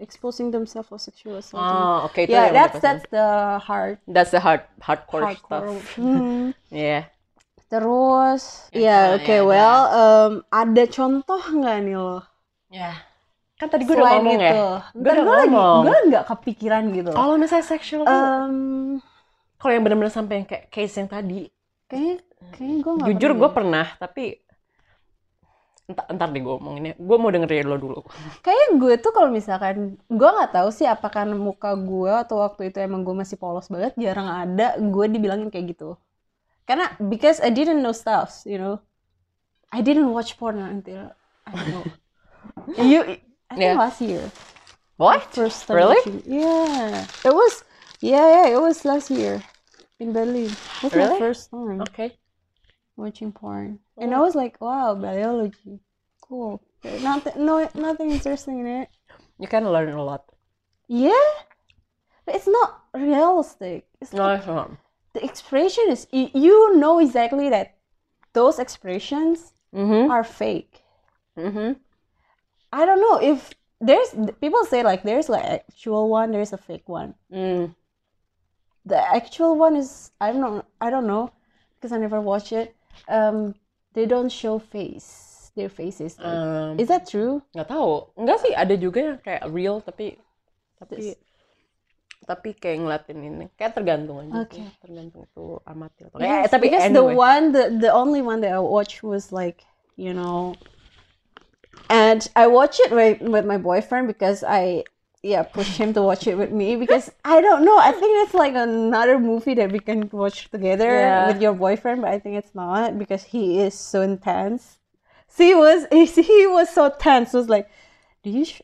exposing themselves for sexual assault. oh itu yeah, that's that's the hard that's the hard hardcore, hardcore. stuff *laughs* Hmm. yeah Terus, Ya, nah, oke, ya, well, um, ada contoh nggak nih lo? ya kan tadi gue udah ngomong itu, ya Ntar udah gue lagi, gue nggak kepikiran gitu. kalau misalnya sexual tuh, Um, kalau yang benar-benar sampai yang kayak case yang tadi kayaknya, kayaknya gue nggak jujur gue pernah tapi entar, entar deh gue ngomonginnya gue mau dengerin lo dulu Kayaknya gue tuh kalau misalkan gue nggak tahu sih apakah muka gue atau waktu itu emang gue masih polos banget jarang ada gue dibilangin kayak gitu. Karena because I didn't know stuff, you know. I didn't watch porn until I don't know. *laughs* you, I think Yeah. last year. what First time Really? watching- Yeah, it was. Yeah, yeah, it was last year in Berlin. That's Really? my first time oke watching porn, and I was like, wow, biology, cool. Nothing, no, nothing interesting in it. you can learn a lot Yeah, but it's not realistic. It's no like it's not the expression is y- you know exactly that those expressions mhm are fake. mhm I don't know if there's people say like there's like actual one, there's a fake one. mm. The actual one is I don't know I don't know because I never watch it. Um, they don't show face their faces. Like, Um, is that true? nggak tahu nggak sih ada juga yang kayak real tapi tapi tapi kayak ngeliatin ini kayak tergantung aja Oke. sih. tergantung itu amatir atau Yes, eh, tapi because anyway. the one the the only one that I watched was like you know, and I watch it with with my boyfriend because I yeah push him to watch it with me because I don't know I think it's like another movie that we can watch together Yeah. with your boyfriend but I think it's not because he is so intense. See, he was *laughs* he was so tense. Was like, do you sh-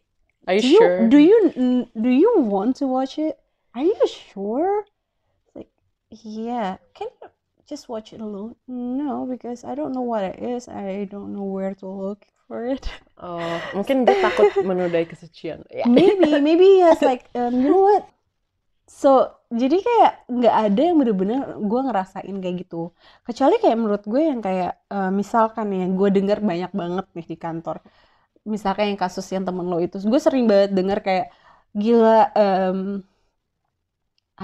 are you do you sure do you do you want to watch it? Are you sure? It's like, yeah. Can you just watch it alone? No, because I don't know what it is. I don't know where to look for it. oh mungkin dia takut menodai kesucian ya maybe, maybe he has like, um, you know what? So, jadi kayak nggak ada yang bener-bener gue ngerasain kayak gitu. Kecuali kayak menurut gue yang kayak, eh, misalkan ya, gue dengar banyak banget nih di kantor. Misalkan yang kasus yang temen lo itu, gue sering banget denger kayak, gila, em,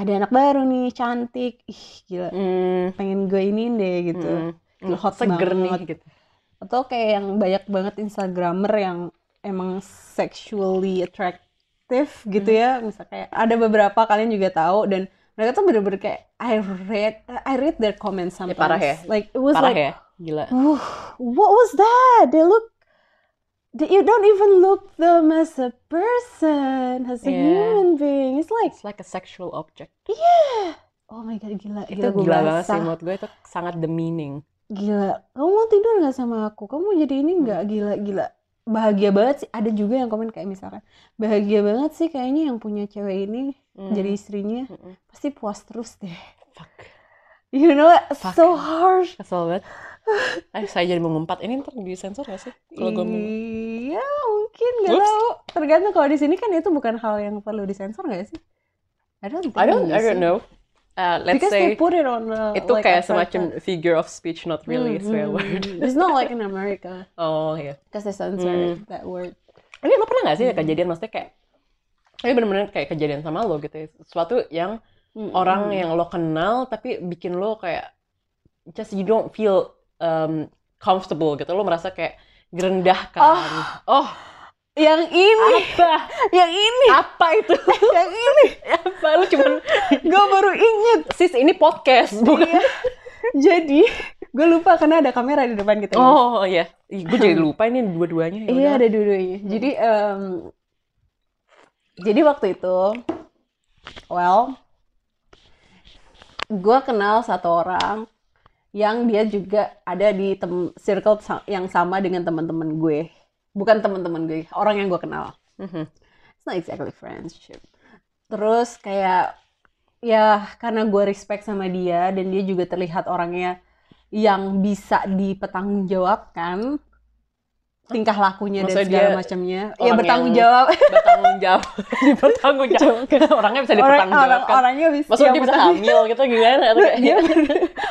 ada anak baru nih, cantik, ih gila, Hmm, pengen gue ini deh gitu. mm, Hot seger banget. nih gitu Atau kayak yang banyak banget Instagramer yang emang sexually attractive gitu ya. Misal kayak ada beberapa kalian juga tahu dan mereka tuh bener-bener kayak I read I read their comments sometimes. parah ya? Like it was parah like ya gila "Whew, what was that? They look they, you don't even look them as a person, as a Yeah. human being. It's like it's like a sexual object yeah. Oh my god, gila, itu gila, gila banget sih menurut gue itu sangat demeaning gila kamu mau tidur nggak sama aku kamu mau jadi ini nggak gila gila bahagia banget sih ada juga yang komen kayak misalkan bahagia banget sih kayaknya yang punya cewek ini Hmm. jadi istrinya Mm-mm. pasti puas terus deh Fuck. you know Fuck. so harsh Kesel banget. *laughs* Eh, saya jadi mengumpat. Ini ntar disensor gak sih? Kalau gue. Iya mungkin Whoops. tahu. Tergantung kalau di sini kan itu bukan hal yang perlu disensor nggak sih? I don't think I don't, I sih. don't know. Uh, let's Because say they put it on the, itu like, kayak semacam figure of speech, not really a swear word. *laughs* It's not like in America Oh, iya. because they censor Hmm. that word. Tapi lo pernah gak sih kejadian maksudnya kayak ini bener-bener kayak kejadian sama lo gitu ya. Sesuatu yang Mm-mm. orang yang lo kenal tapi bikin lo kayak just you don't feel um, comfortable gitu. Lo merasa kayak gerendahkan. Oh, yang ini, apa? yang ini, Apa itu? *laughs* yang ini. apa? Lo cuman Gue baru inget. sis ini podcast bukan? Iya. Jadi gue lupa karena ada kamera di depan kita. Oh iya, gue jadi lupa ini dua-duanya. ya Iya ada dua-duanya. Jadi em, jadi waktu itu, well, gue kenal satu orang yang dia juga ada di tem circle yang sama dengan teman-teman gue. Bukan teman-teman gue, orang yang gue kenal. Mhm. It's not exactly friendship. Terus kayak ya karena gue respect sama dia dan dia juga terlihat orangnya yang bisa dipertanggungjawabkan tingkah lakunya dan Maksudnya segala dia macamnya. Ya *laughs* bertanggung jawab. *laughs* bertanggung jawab dipertanggung *laughs* jawab orangnya bisa Orang, dipertanggung orang, orangnya bisa. maksudnya dia bisa bertanggung- hamil gitu gimana atau kayak Dia-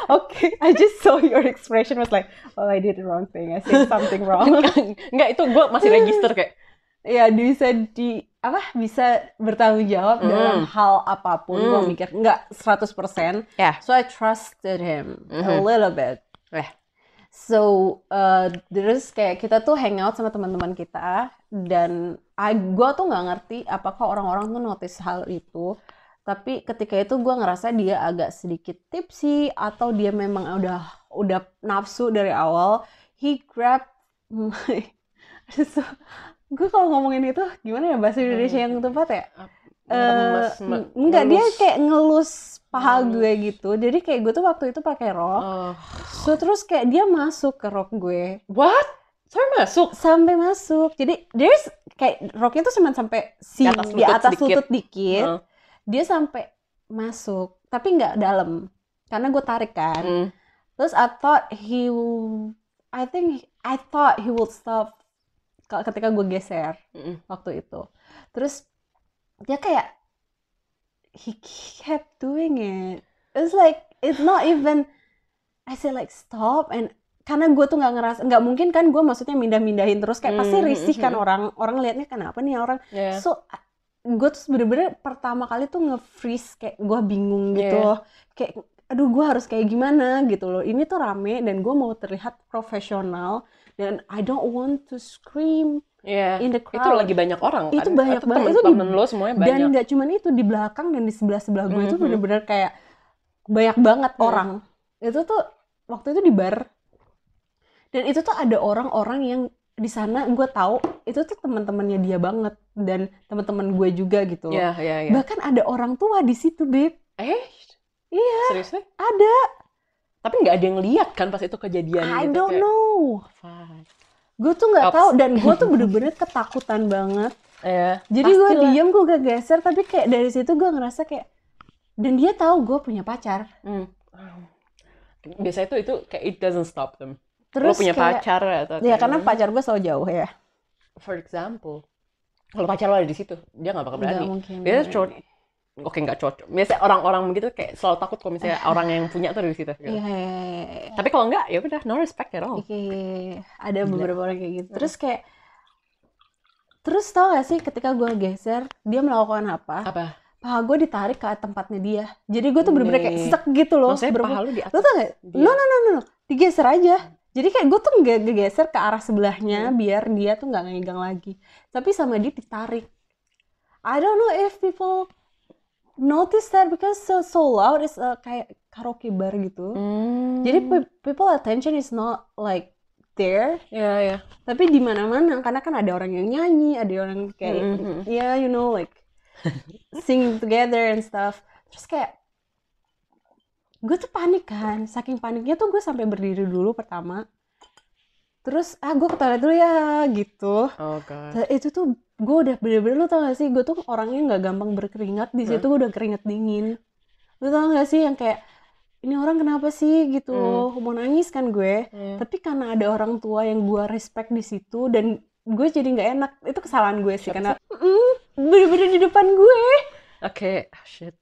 Oke, I just saw your expression was like, oh I did the wrong thing, I said something wrong. enggak itu gue masih register kayak ya bisa di apa bisa bertanggung jawab Hmm. dalam hal apa pun gue Hmm. mikir nggak 100% ya so I trusted him a Mhm. little bit Eh. So uh, terus kayak kita tuh hangout sama teman-teman kita dan gue tuh nggak ngerti apakah orang-orang tuh notice hal itu. Tapi ketika itu gue ngerasa dia agak sedikit tipsy atau dia memang udah udah nafsu dari awal he grabbed my *laughs* so, gue kalau ngomongin itu gimana ya bahasa Indonesia yang tepat ya Meremes, Eh, enggak dia ngelus. kayak ngelus paha Hmm. gue gitu jadi kayak gue tuh waktu itu pakai rok oh. so terus kayak dia masuk ke rok gue what saya masuk sampai masuk jadi there's kayak roknya tuh cuma sampai si Di atas di lutut atas sedikit. lutut dikit Heeh. dia sampai masuk tapi nggak dalam karena gue tarik kan Hmm. terus I thought he will- I think I thought he would stop ke- ketika gue geser Mm-mm. waktu itu. Terus dia kayak he kept doing it. It's like it's not even I say like stop and karena gue tuh nggak ngerasa nggak mungkin kan gue maksudnya mindah-mindahin terus kayak pasti Hmm, risih kan hmm. orang orang liatnya kenapa nih orang Yeah. so gue tuh bener-bener pertama kali tuh nge-freeze kayak gue bingung gitu Yeah. loh kayak aduh gue harus kayak gimana gitu loh ini tuh rame dan gue mau terlihat profesional dan I don't want to scream Yeah. in the itu crowd lagi banyak orang kan Itu banyak banget. Itu di- temen-temen lo semuanya dan banyak nggak cuman itu di belakang dan di sebelah sebelah gue itu Mhm. bener-bener kayak banyak banget Hmm. orang itu tuh waktu itu di bar dan itu tuh ada orang-orang yang di sana gue tahu itu tuh teman-temannya dia banget dan teman-teman gue juga gitu loh. ya ya ya bahkan ada orang tua di situ beb eh Iya. seriusnya ada tapi nggak ada yang lihat kan pas itu kejadian I gitu, don't kayak, know "Fuck." Gue tuh nggak tahu dan gue tuh bener-bener *laughs* ketakutan banget ya jadi gue diem gue gak geser tapi kayak dari situ gue ngerasa kayak dan dia tahu gue punya pacar Hmm. Biasanya itu itu kayak it doesn't stop them. terus lo punya kayak pacar atau ya karena gimana. pacar gue selalu jauh ya For example, kalau pacar lo ada di situ, dia nggak bakal berani. mungkin cowok, oke nggak cocok. Biasanya orang-orang begitu kayak selalu takut kalau misalnya *laughs* orang yang punya tuh ada di situ. gitu. iya iya, iya, iya. Tapi kalau nggak, ya udah no respect at all. Oke, ada Gila. beberapa orang kayak gitu. Terus kayak, terus tau gak sih ketika gue geser, dia melakukan apa? Apa? Paha gue ditarik ke tempatnya dia. Jadi gue tuh bener-bener kayak Nih. sek gitu loh. Maksudnya Bener-bener- paha lu di atas. Lo tau gak? dia. No, no, no, no, no. Digeser aja. Jadi kayak gue tuh nggak geser ke arah sebelahnya Hmm. biar dia tuh nggak ngegang lagi. Tapi sama dia ditarik. I don't know if people notice that because so, so loud. It's uh, kayak karaoke bar gitu. Hmm. Jadi pe- people attention is not like there, ya ya. tapi di mana-mana karena kan ada orang yang nyanyi, ada orang kayak Mm, mm, mm. ya you know like *laughs* sing together and stuff. Terus kayak gue tuh panik kan saking paniknya tuh gue sampai berdiri dulu pertama terus ah gue ke toilet dulu ya gitu. Oh god. Nah, itu tuh gue udah bener-bener lu tau gak sih? Gue tuh orangnya nggak gampang berkeringat. Di situ gue udah keringet dingin. Lu tau gak sih yang kayak ini orang kenapa sih? Gitu. Hmm. mau nangis kan gue. Iya. tapi karena ada orang tua yang gue respect di situ dan gue jadi nggak enak itu kesalahan gue sih. Siapa karena Mm, bener-bener di depan gue. Oke, ah, shit.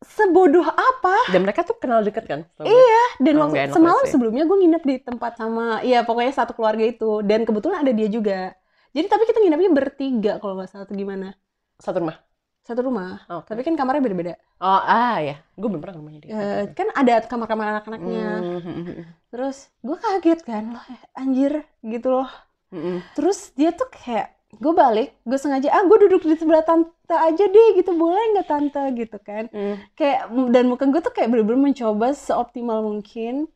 Sebodoh apa Dan mereka tuh kenal deket kan? Iya, dan Oh, waktu semalam sih. sebelumnya gue nginep di tempat sama ya pokoknya satu keluarga itu dan kebetulan ada dia juga jadi tapi kita nginepnya bertiga kalau nggak salah atau gimana Satu rumah. satu rumah Oh, oke. tapi kan kamarnya beda-beda Oh, ah ya. Gue belum pernah rumahnya dia. Eh, kan ada kamar-kamar anak-anaknya Hmm, hmm, hmm, terus gue kaget kan loh anjir gitu loh hmm, hmm. terus dia tuh kayak gue balik gue sengaja ah gue duduk di sebelah tante aja deh gitu. Boleh nggak tante? Gitu kan. Hmm. kayak dan muka gue tuh kayak bener-bener mencoba seoptimal mungkin.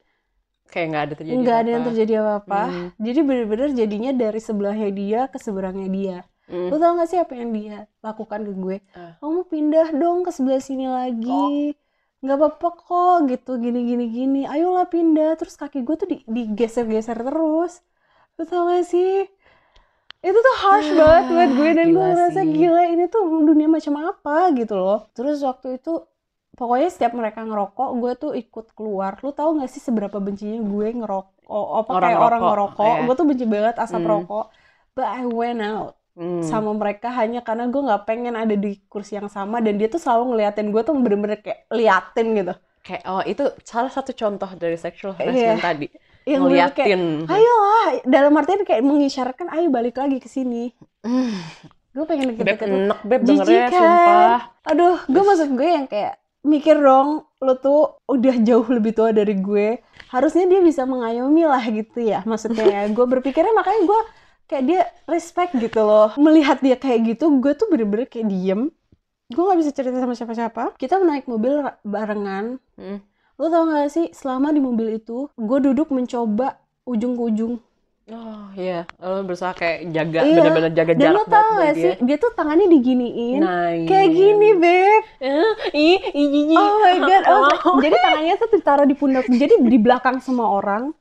Kayak nggak ada terjadi nggak ada yang terjadi apa-apa. Hmm. jadi bener-bener jadinya dari sebelahnya dia ke seberangnya dia. Hmm. lu tau gak sih apa yang dia lakukan ke gue? Ah. kamu pindah dong ke sebelah sini lagi. Nggak apa-apa kok gitu. Gini gini gini. Ayolah pindah. Terus kaki gue tuh di- digeser-geser terus. Lu tau gak sih itu tuh harsh Ah, banget buat gue dan gue ngerasa sih. gila ini tuh dunia macam apa gitu loh terus waktu itu pokoknya setiap mereka ngerokok gue tuh ikut keluar lu tahu gak sih seberapa bencinya gue ngerokok apa Orang kayak orang ngerokok, iya. gue tuh benci banget asap Hmm. rokok but I went out Hmm. sama mereka hanya karena gue nggak pengen ada di kursi yang sama dan dia tuh selalu ngeliatin gue tuh bener-bener kayak liatin gitu Kayak, oh itu salah satu contoh dari sexual harassment tadi. Yang kayak Ngeliatin. ayolah dalam artian kayak mengisyaratkan ayo balik lagi ke sini *sighs* gue pengen Beb, deket-deket enak beb dengernya, kan? sumpah. aduh gue maksud gue yang kayak mikir dong lo tuh udah jauh lebih tua dari gue harusnya dia bisa mengayomi lah gitu ya maksudnya ya gue berpikirnya makanya gue kayak dia respect gitu loh melihat dia kayak gitu gue tuh bener-bener kayak diem gue nggak bisa cerita sama siapa-siapa kita naik mobil barengan Hmm. Lo tau gak sih selama di mobil itu gue duduk mencoba ujung ke ujung Oh iya, lo berusaha kayak jaga, Iya. bener-bener jaga dan jarak lo tau gak dari sih dia tuh tangannya diginiin Nice. kayak gini beb *laughs* ih, ih, jijik. Oh my god, *laughs* oh, Oh. jadi tangannya tuh ditaruh di pundak, jadi di belakang semua orang,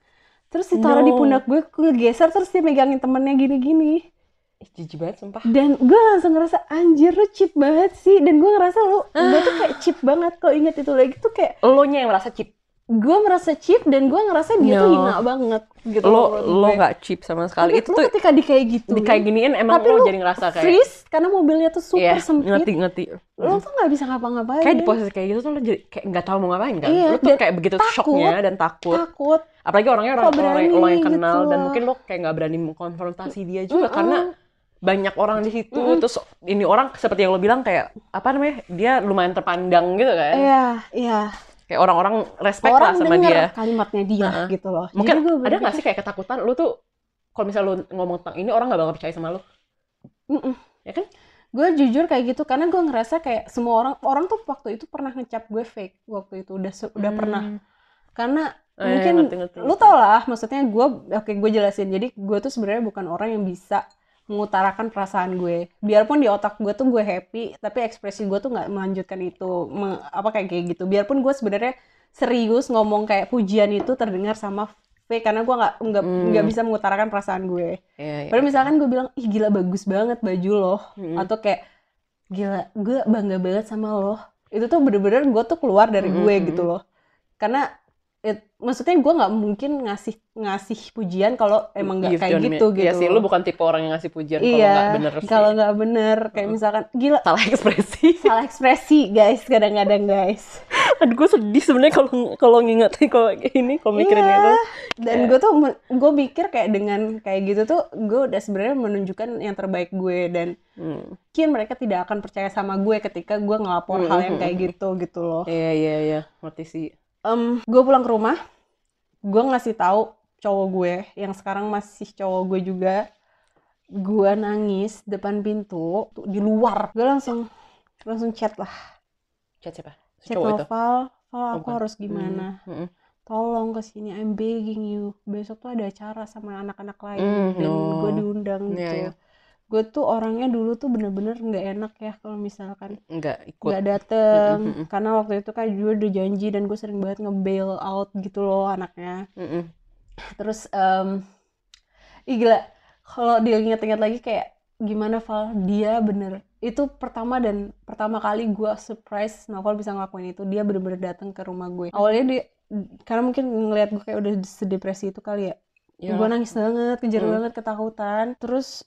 terus ditaruh di No. pundak gue, ngegeser terus dia megangin temennya gini-gini, Ih, jijik banget sumpah. dan gue langsung ngerasa anjir lu cheap banget sih, dan gue ngerasa lu, gue tuh kayak cheap banget kalau inget itu lagi tuh kayak Lo nya yang merasa cheap. gue merasa cheap dan gue ngerasa dia tuh No. hina banget gitu. Lo lo nggak cheap sama sekali. Tapi Itu tuh ketika di kayak gitu, di kayak giniin emang Tapi lo jadi ngerasa kayak freeze karena mobilnya tuh super Iya, sempit, ngerti ngerti. lu tuh nggak bisa ngapa-ngapain. Kayak di posisi kayak gitu tuh lo jadi kayak nggak tahu mau ngapain kan. Iya, lo tuh dan kayak begitu takut. shocknya dan takut. takut. Apalagi orangnya orang Kok orang, berani orang yang gitu kenal dan loh. mungkin lo kayak nggak berani mengkonfrontasi dia juga Mm-mm. karena banyak orang di situ Mm-mm. terus ini orang seperti yang lo bilang kayak apa namanya dia lumayan terpandang gitu kan Iya, iya. kayak orang-orang respect lah orang sama denger dia kalimatnya dia Heeh. gitu loh. mungkin Jadi gue ada nggak sih kayak ketakutan lo tuh kalau misalnya lo ngomong tentang ini orang nggak bakal percaya sama lo Mm-mm. ya kan Gue jujur kayak gitu karena gue ngerasa kayak semua orang orang tuh waktu itu pernah ngecap gue fake waktu itu udah udah pernah Hmm. karena Eh, mungkin ngerti, ngerti, lu ngerti. tau lah maksudnya gue oke gue jelasin jadi gue tuh sebenarnya bukan orang yang bisa mengutarakan perasaan gue biarpun di otak gue tuh gue happy tapi ekspresi gue tuh nggak melanjutkan itu me- apa kayak kayak gitu biarpun gue sebenarnya serius ngomong kayak pujian itu terdengar sama fake karena gue nggak nggak Hmm. nggak bisa mengutarakan perasaan gue Iya, iya. Padahal misalkan gue bilang, ih gila bagus banget baju lo. Mm-mm. Atau kayak, gila gue bangga banget sama lo. Itu tuh bener-bener gue tuh keluar dari gue Mm-mm. gitu loh. Karena, it- maksudnya gue nggak mungkin ngasih ngasih pujian kalau emang nggak kayak gitu gitu. Iya sih, lu bukan tipe orang yang ngasih pujian kalau Iya, nggak bener sih. kalau nggak bener. Kayak Mm. misalkan, gila Salah ekspresi. *laughs* salah ekspresi guys kadang-kadang guys. *laughs* Aduh, gue sedih sebenarnya kalau kalau ngingetin kalau ini, kalau mikirin Iya. itu. Dan gue tuh, gue mikir kayak dengan kayak gitu tuh, gue udah sebenarnya menunjukkan yang terbaik gue dan Hmm. mungkin mereka tidak akan percaya sama gue ketika gue ngelapor Mm, hal yang kayak gitu gitu loh. Iya, iya, iya. Ngerti sih. Em, gue pulang ke rumah, gue ngasih tahu cowok gue yang sekarang masih cowok gue juga, gue nangis depan pintu tuh, di luar, gue langsung langsung chat lah, Chat siapa? chat Cowok itu. Noval, Val aku bukan. harus gimana? Hmm, hmm. Tolong ke sini, I'm begging you. Besok tuh ada acara sama anak-anak lain Mm, dan no. gue diundang Iya, gitu. iya. Gue tuh orangnya dulu tuh bener-bener nggak enak ya kalau misalkan Nggak ikut. nggak dateng Mm-mm, mm-mm. karena waktu itu kan gue udah janji dan gue sering banget nge-bail out gitu loh anaknya Mm-mm. terus em ih gila kalau diingat-ingat lagi kayak gimana Val dia bener itu pertama dan pertama kali gue surprise Novel bisa ngelakuin itu dia bener-bener datang ke rumah gue awalnya dia karena mungkin ngeliat gue kayak udah sedepresi itu kali ya Ya. gue nangis banget kejar Hmm. banget ketakutan terus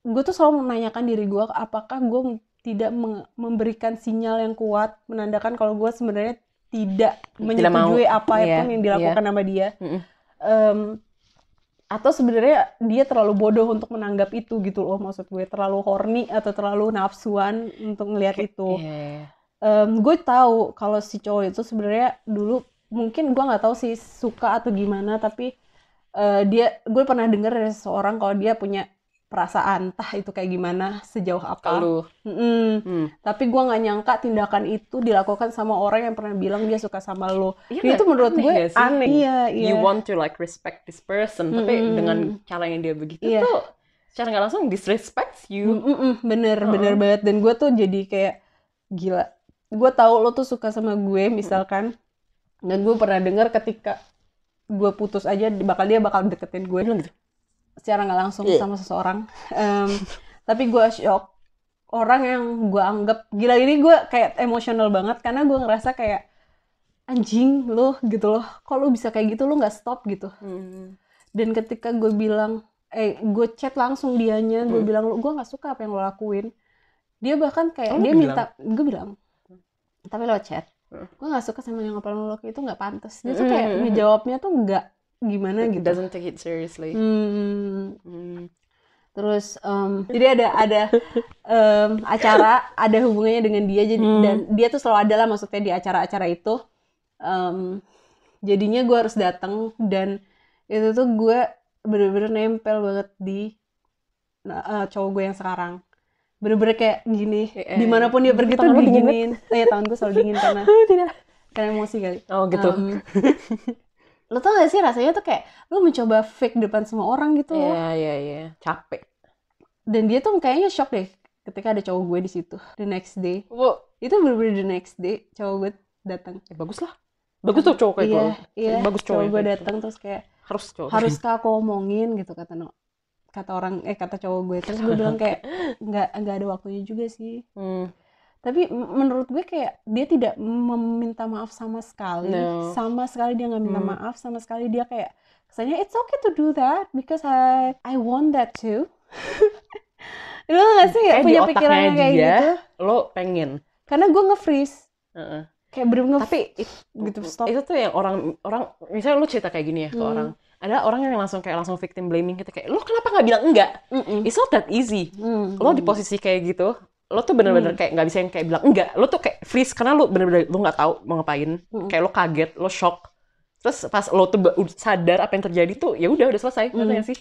gue tuh selalu menanyakan diri gue apakah gue tidak memberikan sinyal yang kuat menandakan kalau gue sebenarnya tidak menyetujui apa Iya, pun yang dilakukan sama dia. Mm-mm. Em, atau sebenarnya dia terlalu bodoh untuk menanggap itu gitu loh maksud gue. Terlalu horny atau terlalu nafsuan untuk ngelihat itu. Iya. Em, gue tahu kalau si cowok itu sebenarnya dulu mungkin gue nggak tahu sih suka atau gimana tapi eh, dia gue pernah dengar dari seseorang kalau dia punya perasaan entah itu kayak gimana sejauh apa lu. Mm-mm. Hmm. tapi gue nggak nyangka tindakan itu dilakukan sama orang yang pernah bilang dia suka sama lo Iya itu menurut gue sih? aneh iya iya You want to like respect this person, tapi Mm-mm. dengan cara yang dia begitu Iya. tuh secara nggak langsung disrespects you. Mm-mm, bener Heeh. bener banget dan gue tuh jadi kayak gila gue tahu lo tuh suka sama gue misalkan dan gue pernah dengar ketika gue putus aja bakal dia bakal deketin gue bilang gitu. Secara nggak langsung Iya. sama seseorang Em, *laughs* tapi gue shock orang yang gue anggap gila ini gue kayak emosional banget karena gue ngerasa kayak anjing lo gitu loh kok lo bisa kayak gitu lo nggak stop gitu Hmm. dan ketika gue bilang eh gue chat langsung dianya gue Hmm. bilang lo gue nggak suka apa yang lo lakuin dia bahkan kayak Oh, dia bilang? minta gue bilang tapi lo chat Hmm. gue nggak suka sama yang apa lo lakuin itu nggak pantas dia tuh kayak Hmm. ngejawabnya tuh nggak gimana It gitu doesn't take it seriously. Hmm, Hmm. terus em, jadi ada ada em, acara ada hubungannya dengan dia jadi Hmm. dan dia tuh selalu ada lah maksudnya di acara-acara itu Em, jadinya gue harus datang dan itu tuh gue bener-bener nempel banget di eh, cowok gue yang sekarang bener-bener kayak gini Eh, di mana pun dia pergi tuh dingin eh tangan gue selalu dingin karena *laughs* Tidak. karena emosi kali Oh gitu. Em, *laughs* lo tau gak sih rasanya tuh kayak lo mencoba fake depan semua orang gitu Iya iya iya. Capek. dan dia tuh kayaknya shock deh ketika ada cowok gue di situ the next day Wow. itu bener-bener the next day cowok gue datang Ya, bagus lah. Bagus tuh cowok kayak iya gitu. iya Bagus cowok cowok gue gitu. datang terus kayak Harus cowok. harus aku omongin gitu kata no kata orang eh kata cowok gue terus gue bilang kayak *laughs* nggak nggak ada waktunya juga sih Hmm. Tapi menurut gue kayak dia tidak meminta maaf sama sekali No. sama sekali dia nggak minta Hmm. maaf sama sekali dia kayak kesannya it's okay to do that because I I want that too *laughs* lu nggak sih Kayak punya pikiran kayak dia, gitu Lo pengen. karena gue nge-freeze Heeh. kayak bener-bener nge Tapi it- gitu stop itu tuh yang orang orang misalnya lu cerita kayak gini ya ke Hmm. orang. Ada orang yang langsung kayak langsung victim blaming gitu kayak lo kenapa nggak bilang enggak? Mm-mm. It's not that easy. Hmm. Lo di posisi kayak gitu, lo tuh bener-bener kayak nggak bisa yang kayak bilang enggak. Lo tuh kayak freeze karena lo bener-bener lo nggak tahu mau ngapain. Mm-mm. Kayak lo kaget, lo shock. Terus pas lo tuh sadar apa yang terjadi tuh ya udah udah selesai. Hmm. sih?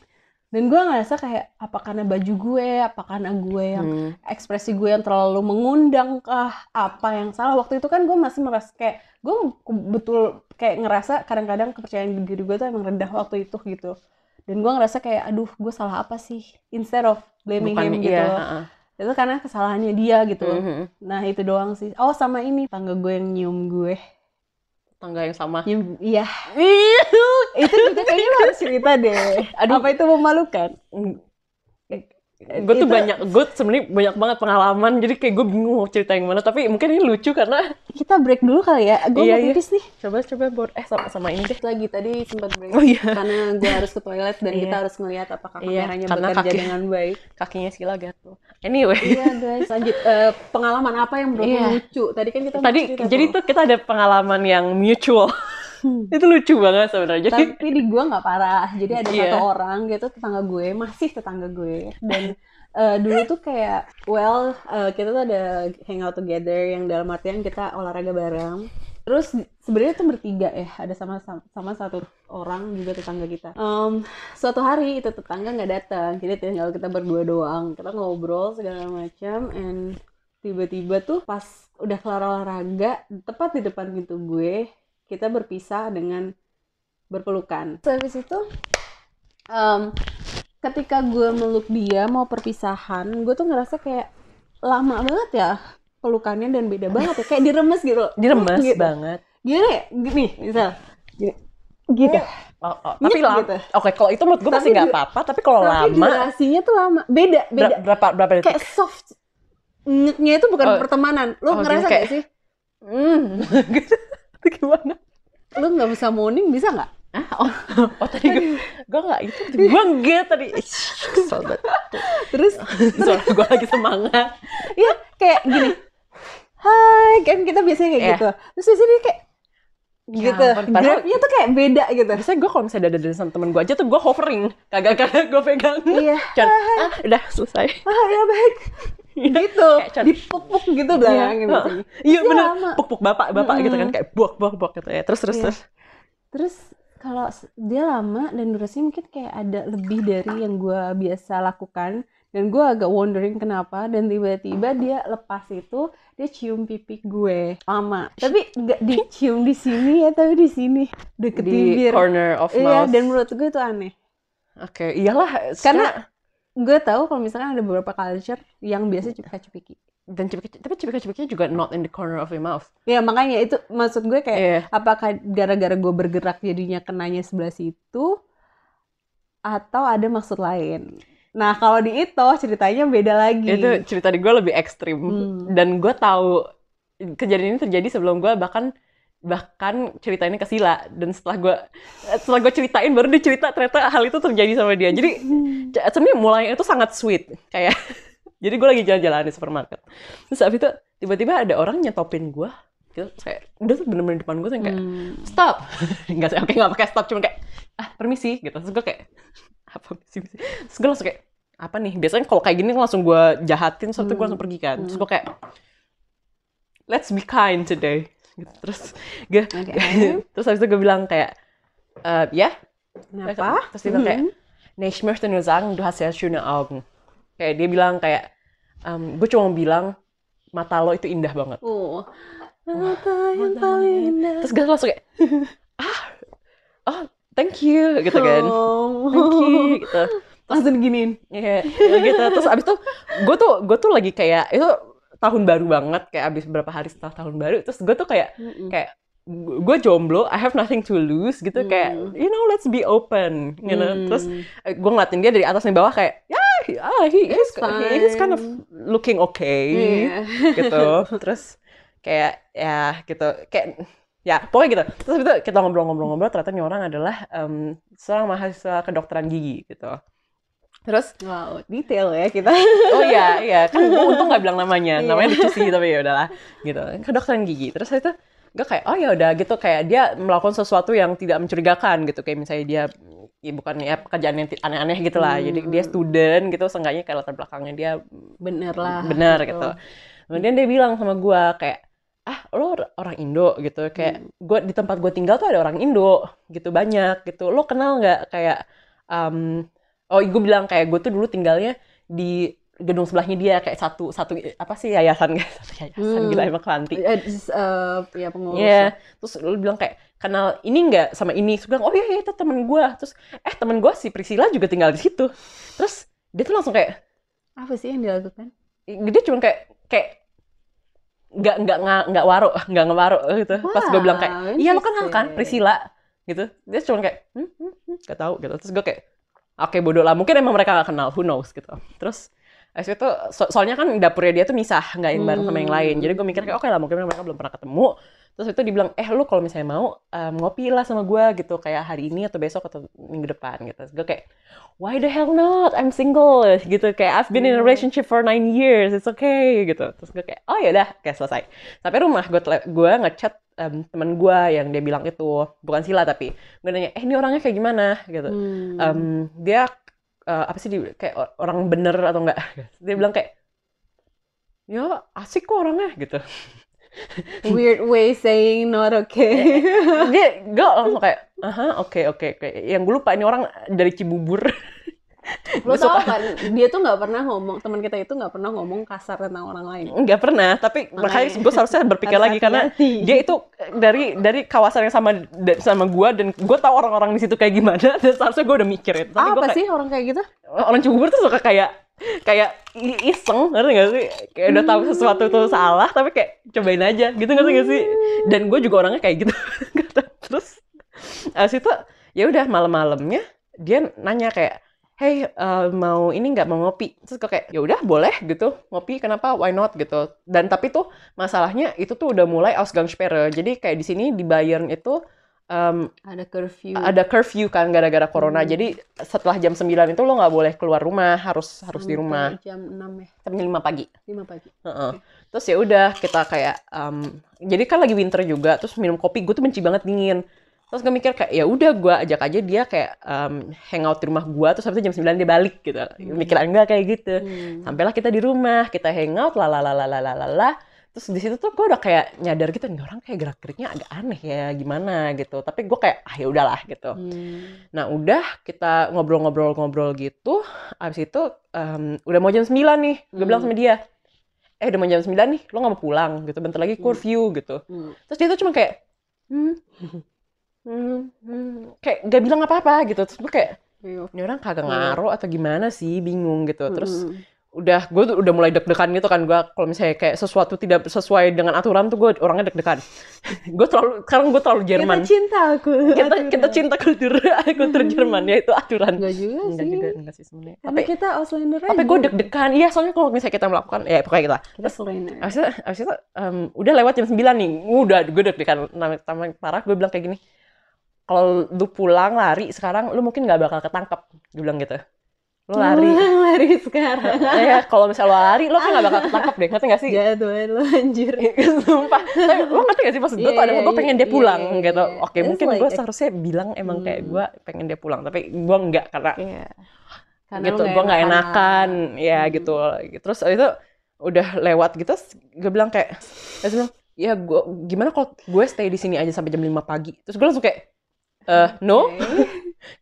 dan gue ngerasa kayak apa karena baju gue apa karena gue yang Hmm. ekspresi gue yang terlalu mengundang kah apa yang salah waktu itu kan gue masih merasa kayak gue betul kayak ngerasa kadang-kadang kepercayaan diri gue tuh emang rendah waktu itu gitu dan gue ngerasa kayak aduh gue salah apa sih instead of blaming Bukan him gitu iya. loh. heeh. Itu karena kesalahannya dia gitu Mhm. nah itu doang sih. Oh sama ini tangga gue yang nyium gue. Tangga yang sama. nyium iya. Itu juga kayaknya lo harus cerita deh. Aduh. apa itu memalukan? Gue tuh Itu- banyak gue sebenarnya banyak banget pengalaman jadi kayak gue bingung mau cerita yang mana tapi mungkin ini lucu karena kita break dulu kali ya. Gue Iya, mau iya. pipis nih. Coba coba buat eh sama, sama ini deh. Lagi tadi sempat break. Oh iya. Karena gue harus ke toilet dan Iya. kita harus ngelihat apakah Iya, kameranya karena bekerja kaki- dengan baik. kakinya Sila gatel anyway iya guys, lanjut Eh, pengalaman apa yang menurut lu lucu? Tadi kan kita tadi cerita jadi tuh. kita ada pengalaman yang mutual Hmm. *laughs* itu lucu banget sebenarnya jadi tapi di gue nggak parah. Jadi ada Iya. satu orang gitu tetangga gue, masih tetangga gue dan eh, dulu tuh kayak well eh, kita tuh ada hangout together yang dalam artian kita olahraga bareng. Terus sebenarnya tuh bertiga ya, ada sama sama satu orang juga tetangga kita. Em, suatu hari itu tetangga nggak datang, jadi tinggal kita berdua doang. Kita ngobrol segala macam, and tiba-tiba tuh pas udah kelar olahraga, tepat di depan pintu gue, kita berpisah dengan berpelukan. Habis itu, em, ketika gue meluk dia mau perpisahan gue tuh ngerasa kayak lama banget ya pelukannya dan beda banget ya kayak diremes gitu Diremes Gitu. banget. gini gini misal gini gitu Oh, oh, Tapi Nyet lama. gitu. Oke, kalau itu menurut gue masih Tapi nggak apa-apa. Tapi kalau tapi lama, durasinya tuh lama beda beda ber- berapa berapa detik? kayak soft ngeknya itu bukan Oh. pertemanan Oh, lo ngerasa kayak- gak sih Hmm, gitu. *laughs* Itu gimana? lo nggak bisa moaning bisa nggak Ah, oh, oh tadi gue, gue nggak itu, gue enggak tadi. Kesel banget. terus Soalnya gue lagi semangat. ya kayak gini hai kan kita biasanya kayak Iya. gitu terus biasanya dia kayak Ya gitu grabnya tuh kayak beda gitu Biasanya gue kalau misalnya ada sama temen gue aja tuh gue hovering, kagak kagak gue pegang. iya *laughs* Cuman, ah, udah selesai. ah ya baik *laughs* gitu Kayak cuman- dipuk-puk gitu belakangnya Iya, biasanya. Iya bener, lama. puk-puk bapak bapak gitu kan kayak buak buak buak gitu ya. Terus terus Iya. terus. terus kalau dia lama dan durasinya mungkin kayak ada lebih dari yang gue biasa lakukan dan gue agak wondering kenapa dan tiba-tiba dia lepas itu dia cium pipi gue lama tapi nggak dicium di sini ya tapi di sini deket Di bibir corner of iya mouth. dan menurut gue itu aneh Oke, iyalah. Karena- gue tahu kalau misalkan ada beberapa culture yang biasa cipika-cipiki dan cipika tapi cipika cipiknya juga not in the corner of your mouth. ya makanya itu maksud gue kayak Iya. apakah gara-gara gue bergerak jadinya kenanya sebelah situ atau ada maksud lain nah kalau di itu ceritanya beda lagi. Itu cerita di gue lebih ekstrim. Hmm. dan gue tahu kejadian ini terjadi sebelum gue bahkan bahkan cerita ini ke Sila. Dan setelah gue setelah gue ceritain baru dia cerita ternyata hal itu terjadi sama dia. Jadi Hmm. sebenarnya mulai itu sangat sweet kayak *laughs* jadi gue lagi jalan-jalan di supermarket. Terus abis itu tiba-tiba ada orang nyetopin gue gitu kayak udah tuh bener-bener di depan gue tuh yang kayak Hmm. stop! *laughs* Nggak sih oke nggak pakai stop cuma kayak ah permisi gitu. Terus gue kayak apa *laughs* permisi. terus gue langsung kayak apa nih? Biasanya kalau kayak gini langsung gue jahatin gue Hmm. langsung pergi kan. Terus gue kayak let's be kind today. Gitu. terus gue Oke. *laughs* terus habis itu gue bilang kayak "Eh, ya? Kenapa? terus dia bilang kayak ich möchte nur sagen du hast sehr schöne Augen kayak dia bilang kayak gue cuma bilang mata lo itu indah banget. Oh. Mata yang paling indah. terus gue langsung kayak *laughs* ah oh thank you gitu kan Oh. thank you *laughs* gitu langsung diginiin Iya, ya gitu. Terus abis itu gue tuh gue tuh lagi kayak itu tahun baru banget kayak abis beberapa hari setelah tahun baru. Terus gue tuh kayak Mm-mm. kayak gue jomblo, I have nothing to lose gitu kayak Hmm. you know let's be open, you know. Hmm. Terus gue ngeliatin dia dari atas sampai bawah kayak ya yeah, he is he is kind of looking okay Iya. gitu. *laughs* Terus kayak ya gitu kayak ya pokoknya gitu. Terus itu kita ngobrol-ngobrol-ngobrol ternyata ini orang adalah em, seorang mahasiswa kedokteran gigi gitu. Terus wow. detail ya kita. Oh iya iya. Kan gue untung nggak bilang namanya. Iya. namanya lucu sih tapi ya udahlah gitu. Kedokteran gigi. Terus itu gue kayak oh ya udah gitu. Kayak dia melakukan sesuatu yang tidak mencurigakan gitu. Kayak misalnya dia ya bukan ya pekerjaan yang aneh-aneh gitu lah jadi dia Hmm. student gitu. Seenggaknya kayak latar belakangnya dia bener lah. benar gitu. Kemudian dia bilang sama gue kayak ah lo or- orang Indo gitu. Kayak Hmm. gue di tempat gue tinggal tuh ada orang Indo gitu banyak gitu. Lo kenal nggak kayak um, oh gue bilang kayak gue tuh dulu tinggalnya di gedung sebelahnya dia kayak satu satu apa sih yayasan guys *laughs* satu yayasan Hmm. gila emang kelanti Eh, s- eh, ya pengurus Iya, terus lu bilang kayak kenal ini nggak sama ini, terus bilang oh iya, iya itu temen gue, terus eh temen gue si Priscilla juga tinggal di situ, terus dia tuh langsung kayak apa sih yang dilakukan? Dia cuma kayak kayak nggak nggak nggak waro *laughs* nggak ngewaro gitu. Pas gue bilang kayak Wow, iya lo kenal kan. Priscilla gitu. Dia cuma kayak hmm, hmm, hmm, nggak tahu gitu. Terus gue kayak oke bodoh lah mungkin emang mereka nggak kenal who knows gitu. Terus Habis itu so- soalnya kan dapurnya dia tuh misah nggak yang bareng sama yang lain. Jadi gue mikir kayak oke lah mungkin mereka belum pernah ketemu terus itu dibilang eh lu kalau misalnya mau em, ngopi lah sama gue gitu kayak hari ini atau besok atau minggu depan gitu. Terus gue kayak why the hell not? I'm single gitu kayak I've been in a Hmm. relationship for nine years it's okay gitu. Terus gue kayak oh ya udah kayak selesai. Sampai rumah gue gue ngechat em, teman gue yang dia bilang itu bukan Sila tapi gue nanya eh ini orangnya kayak gimana? Gitu. Hmm. Em, dia eh, apa sih di- kayak or- orang bener atau enggak? *laughs* Dia bilang kayak ya asik kok orangnya gitu *laughs* weird way saying not okay *laughs* dia gue langsung kayak aha oke oke oke yang gue lupa ini orang dari Cibubur *laughs* Lo tau kan, dia tuh nggak pernah ngomong, teman kita itu nggak pernah ngomong kasar tentang orang lain. nggak pernah tapi makanya Makanya. gue seharusnya berpikir Harus lagi karena dia itu dari dari kawasan yang sama sama gue dan gue tahu orang-orang di situ kayak gimana dan seharusnya gue udah mikirin tapi gue Apa kayak sih orang kayak gitu? orang Cibubur tuh suka kayak kayak iseng ngerti gak sih? Kayak udah tahu sesuatu tuh salah tapi kayak cobain aja gitu ngerti gak sih? Dan gue juga orangnya kayak gitu. *laughs* Terus abis itu ya udah malam-malamnya dia nanya kayak hey eh, mau ini nggak mau ngopi? Terus gue kayak ya udah boleh gitu. Ngopi kenapa? Why not? gitu. Dan tapi tuh masalahnya itu tuh udah mulai Ausgangssperre jadi kayak di sini di Bayern itu em, Ada curfew. ada curfew kan gara-gara corona. Hmm. Jadi setelah jam 9 itu lo nggak boleh keluar rumah, harus harus di rumah Jam 6 ya, sampai 5 pagi. 5 pagi. Heeh. Terus ya udah kita kayak em, jadi kan lagi winter juga, terus minum kopi gue tuh benci banget dingin. Terus gue mikir kayak ya udah gue ajak aja dia kayak em, hangout di rumah gue terus habis itu jam 9 dia balik gitu. Mikiran gue kayak gitu. Hmm. Sampailah kita di rumah, kita hangout lalalalalala. Terus di situ tuh gue udah kayak nyadar gitu nih orang kayak gerak-geriknya agak aneh ya gimana gitu. Tapi gue kayak ah ya udahlah gitu. Hmm. Nah udah kita ngobrol-ngobrol-ngobrol gitu, abis itu em, udah mau jam 9 nih, gue bilang sama dia, eh udah mau jam 9 nih, lo gak mau pulang gitu, bentar lagi curfew gitu. Hmm. Terus dia tuh cuma kayak, hmm, hmm, hmm, kayak gak bilang apa-apa gitu. Terus gue kayak, Ayo. ini orang kagak Hmm. ngaruh atau gimana sih, bingung gitu. Terus Hmm. Udah, gue tuh udah mulai deg-degan gitu kan, gue kalau misalnya kayak sesuatu tidak sesuai dengan aturan tuh gue orangnya deg-degan. *laughs* gue terlalu, sekarang gue terlalu Jerman. Kita cinta aku. *laughs* Kita, kita cinta kultur, *laughs* kultur Jerman, ya itu aturan. Enggak juga Enggak sih. juga, enggak sih sebenarnya. Tapi, kita Auslander tapi gue deg-degan. Iya, soalnya kalau misalnya kita melakukan, ya pokoknya kita. Kita Terus, Auslander. abis itu, abis itu em, udah lewat jam 9 nih. Udah, gue deg-degan. Namanya namanya parah, gue bilang kayak gini. Kalau lu pulang lari sekarang, lu mungkin nggak bakal ketangkep. Gue bilang gitu. Lu lari. Pulang lari sekarang. *laughs* ya, kalau misalnya lu lari, lu kan nggak bakal *laughs* ketangkep deh. Ngerti nggak sih? Jadwal lu anjir. *laughs* Sumpah. Tapi lu ngerti gak sih maksud gue Iya, tuh ada iya, gue pengen dia iya, pulang iya, gitu. iya. Oke, It's mungkin like gue seharusnya bilang emang kayak Hmm. gue pengen dia pulang. Tapi gue enggak karena Iya. Karena gitu gue nggak enakan ya Hmm. gitu terus itu udah lewat gitu gue bilang kayak terus bilang ya gue gimana kalau gue stay di sini aja sampai jam 5 pagi terus gue langsung kayak eh no Oke.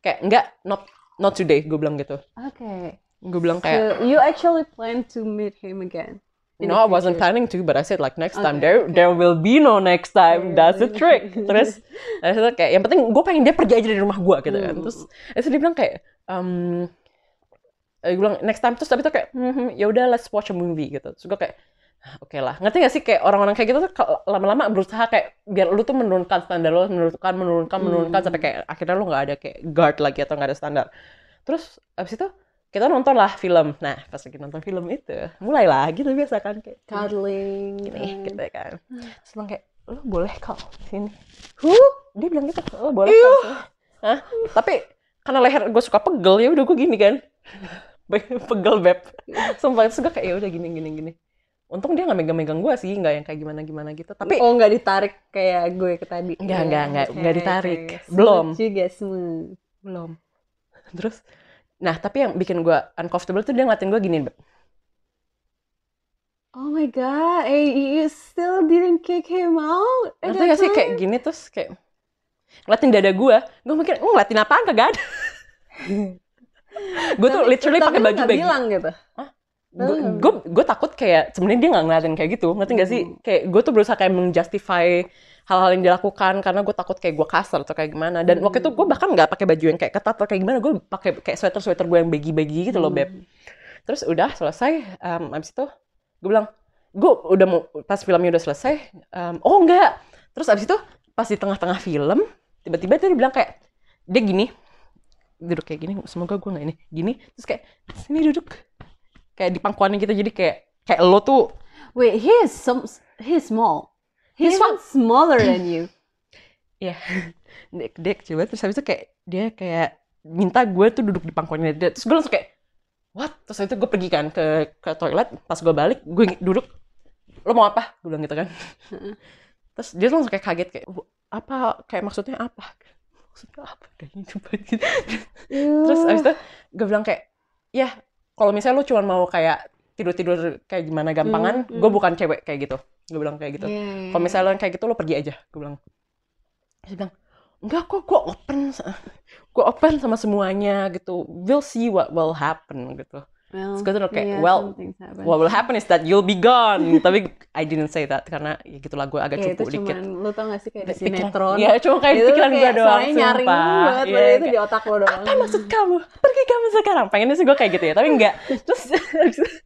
kayak enggak not not today gue bilang gitu Oke. gue bilang kayak So you actually plan to meet him again? in no I wasn't planning to but I said like next time Okay, there okay. there will be no next time that's the trick *laughs* terus itu kayak yang penting gue pengen dia pergi aja dari rumah gue gitu kan Hmm. terus abis itu dia bilang kayak um, eh, gue bilang next time terus tapi itu kayak hmm, hmm, ya udah let's watch a movie gitu terus gue kayak "Ah, oke lah ngerti gak sih kayak orang-orang kayak gitu tuh lama-lama berusaha kayak biar lu tuh menurunkan standar lo menurunkan menurunkan menurunkan Hmm. sampai kayak akhirnya lu nggak ada kayak guard lagi atau nggak ada standar terus abis itu kita nonton lah film nah pas lagi nonton film itu mulai lagi tuh biasa kan kayak Cuddling. gini kan. gitu kan terus bilang kayak lo boleh kok sini huh dia bilang gitu lo boleh kok sini." Hah? tapi karena leher gue suka pegel ya udah gue gini kan *laughs* pegel beb sumpah terus gue kayak ya udah gini gini gini untung dia nggak megang-megang gue sih nggak yang kayak gimana gimana gitu tapi oh nggak ditarik kayak gue ke tadi. Nggak, Iya, nggak, nggak, nggak ditarik. oke. Belum. Juga smooth. belum terus nah tapi yang bikin gue uncomfortable tuh dia ngeliatin gue gini Oh my god, eh, you still didn't kick him out? ngerti that gak sih kayak gini terus kayak ngeliatin dada gue gue mikir "Oh, ngeliatin apaan kagak ada *laughs* gue tuh literally pakai baju nggak bilang gitu. Gue gue takut kayak sebenarnya dia nggak ngeliatin kayak gitu. Ngerti gak sih? Hmm. kayak gue tuh berusaha kayak menjustify hal-hal yang dilakukan karena gue takut kayak gue kasar atau kayak gimana. Dan waktu itu gue Hmm. bahkan nggak pakai baju yang kayak ketat atau kayak gimana. Gue pakai kayak sweater sweater gue yang baggy-baggy gitu loh Hmm. beb terus udah selesai um, abis itu gue bilang gue udah mau pas filmnya udah selesai um, oh enggak terus abis itu pas di tengah-tengah film tiba-tiba dia bilang kayak dia gini duduk kayak gini semoga gue nggak ini gini. Terus kayak sini duduk kayak di pangkuannya gitu. Jadi kayak kayak lo tuh Wait, he is some, he's small. He's He's even smaller than you. ya dia, dia kecil banget terus habis itu kayak dia kayak minta gue tuh duduk di pangkuannya dia. Terus gue langsung kayak what? Terus habis itu gue pergi kan ke ke toilet. Pas gue balik gue duduk. Lo mau apa? Gue bilang gitu kan. *laughs* Terus dia langsung kayak kaget kayak "Wah, apa kayak maksudnya apa? Maksudnya apa? *laughs* Kayak gitu. terus abis itu gue bilang kayak ya kalau misalnya lo cuma mau kayak tidur-tidur kayak gimana gampangan Hmm, gue hmm. bukan cewek kayak gitu. Gue bilang kayak gitu. Iya, kalau misalnya lo yang kayak gitu lo pergi aja gue bilang. Dia bilang enggak kok gue open *laughs* gue open sama semuanya gitu. We'll see what will happen gitu Well, gue tuh kayak, yeah, well, what will happen is that you'll be gone. *laughs* Tapi I didn't say that karena ya gitulah gue agak ya, itu cupu dikit. cuman lu tau gak sih kayak di sinetron? Iya, cuma kayak itu pikiran gue doang, suaranya nyaring banget itu kayak, di otak lo doang. Apa maksud kamu? Pergi kamu sekarang. Pengennya sih gue kayak gitu ya tapi enggak. *laughs* Terus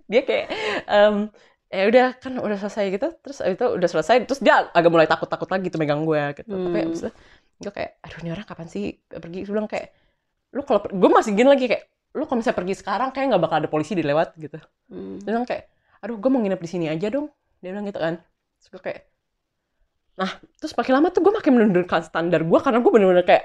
dia kayak em, ya udah kan udah selesai gitu. Terus itu udah selesai terus dia agak mulai takut takut lagi tuh megang gue gitu. Tapi Hmm. abis itu gue kayak aduh ini orang kapan sih pergi? Terus bilang kayak lu kalau gue masih gini lagi kayak lu kalau misalnya pergi sekarang kayak nggak bakal ada polisi di lewat gitu. Hmm. dia bilang kayak aduh gue mau nginep di sini aja dong. Dia bilang gitu kan. Terus gue kayak nah terus makin lama tuh gue makin menurunkan standar gue karena gue bener-bener kayak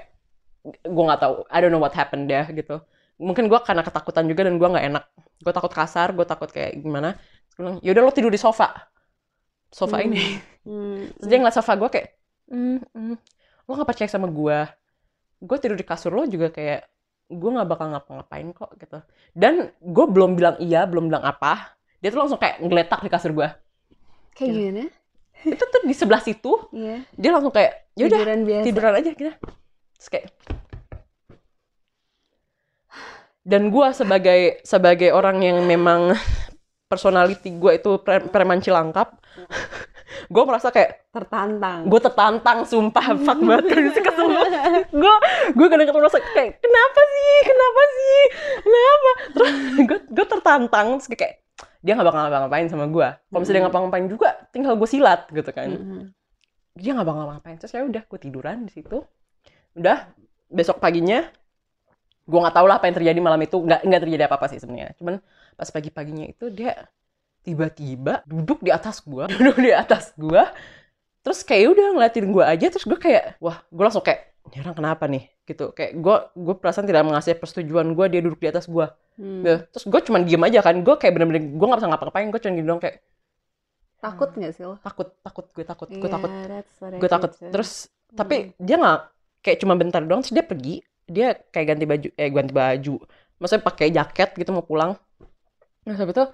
gue nggak tahu I don't know what happened deh gitu. Mungkin gue karena ketakutan juga dan gue nggak enak. Gue takut kasar gue takut kayak gimana. Terus gue bilang yaudah lo tidur di sofa. Sofa Hmm. ini. *laughs* Hmm. terus dia ngeliat sofa gue kayak hmm, hmm, lo nggak percaya sama gue gue tidur di kasur lo juga kayak gue nggak bakal ngapa-ngapain kok gitu. Dan gue belum bilang iya belum bilang apa dia tuh langsung kayak ngeletak di kasur gue kayak Gitu. gimana? Itu tuh di sebelah situ. Iya. Dia langsung kayak yaudah tiduran biasa. tiduran aja gitu. Terus kayak dan gue sebagai sebagai orang yang memang *laughs* personality gue itu pre preman cilangkap gue merasa kayak tertantang. gue tertantang sumpah. *laughs* Fuck banget kondisi kesel gue gue kadang-kadang merasa kayak kenapa sih? Kenapa sih? Kenapa? Terus gue gue tertantang terus kayak dia nggak bakal ngapa-ngapain sama gue kalau misalnya dia Hmm. ngapa-ngapain juga tinggal gue silat gitu kan. Mhm. dia nggak bakal ngapa-ngapain. Terus ya udah gue tiduran di situ. Udah besok paginya gue nggak tahu lah apa yang terjadi malam itu. Nggak nggak terjadi apa apa sih sebenarnya. Cuman pas pagi-paginya itu dia tiba-tiba duduk di atas gue *laughs* duduk di atas gue terus kayak udah ngeliatin gue aja terus gue kayak wah gue langsung kayak ini orang kenapa nih? Gitu. Kayak gue gue perasaan tidak mengasih persetujuan gue dia duduk di atas gue Hmm. Gitu. terus gue cuman diem aja kan gue kayak bener-bener gue nggak bisa ngapa-ngapain gue cuma gini dong kayak takut nggak sih lo? Takut takut gue takut gue Iya, takut gue takut. terus tapi dia nggak kayak cuma bentar doang terus dia pergi dia kayak ganti baju eh ganti baju. Maksudnya pakai jaket gitu mau pulang. Nah habis itu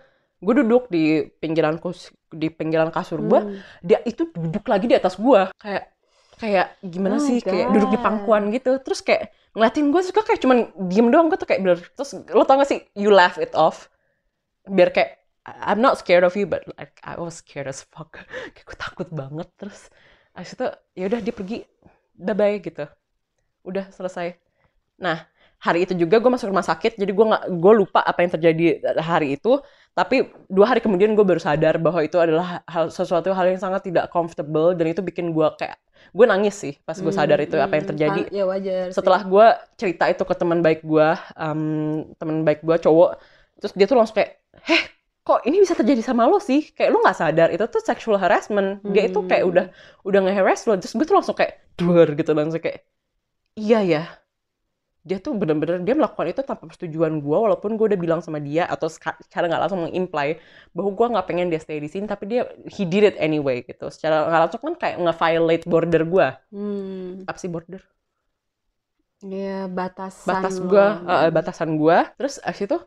gue duduk di pinggiran kus di pinggiran kasur gue Hmm. dia itu duduk lagi di atas gue kayak kayak gimana Oh sih? my kayak duduk di God. pangkuan gitu. Terus kayak ngeliatin gue terus gue kayak cuman diem doang. Gue tuh kayak bener terus lo tau gak sih? You laugh it off. Biar kayak I'm not scared of you but like I was scared as fuck. *laughs* Kayak gue takut banget. Terus abis itu ya udah dia pergi. Bye bye gitu. Udah selesai. Nah hari itu juga gue masuk rumah sakit jadi gue nggak gue lupa apa yang terjadi hari itu. Tapi dua hari kemudian gue baru sadar bahwa itu adalah hal sesuatu hal yang sangat tidak comfortable dan itu bikin gue kayak gue nangis sih pas gue sadar itu apa yang Hmm, terjadi. ya wajar sih. setelah gue cerita itu ke teman baik gue um, teman baik gue cowok terus dia tuh langsung kayak heh kok ini bisa terjadi sama lo sih? Kayak lo nggak sadar itu tuh sexual harassment. Dia itu kayak Hmm. udah udah nge-harass lo terus gue tuh langsung kayak duar gitu langsung kayak iya ya dia tuh bener-bener dia melakukan itu tanpa persetujuan gue walaupun gue udah bilang sama dia atau seca- secara nggak langsung mengimply bahwa gue nggak pengen dia stay di sini tapi dia he did it anyway gitu. Secara nggak langsung kan kayak nge-violate border gue hmm. apa sih border? Ya batasan batas gue batasan gue terus abis itu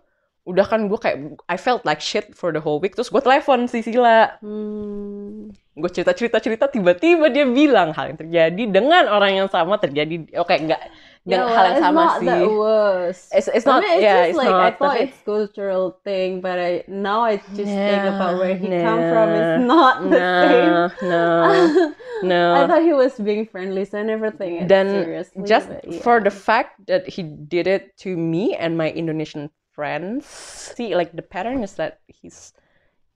udah kan gue kayak I felt like shit for the whole week terus gue telepon si Sila. Hmm. gue cerita cerita cerita tiba-tiba dia bilang hal yang terjadi dengan orang yang sama terjadi oke enggak dengan Yeah, hal yang sama it's not that worse. It's- it's I not- mean, it's yeah, just it's like I thought tapi- it's cultural thing, but I now I just think about where he come from. It's not the same. no *laughs* no I thought he was being friendly, so I never think it dan seriously. just but yeah. for the fact that he did it to me and my Indonesian friends see like the pattern is that he's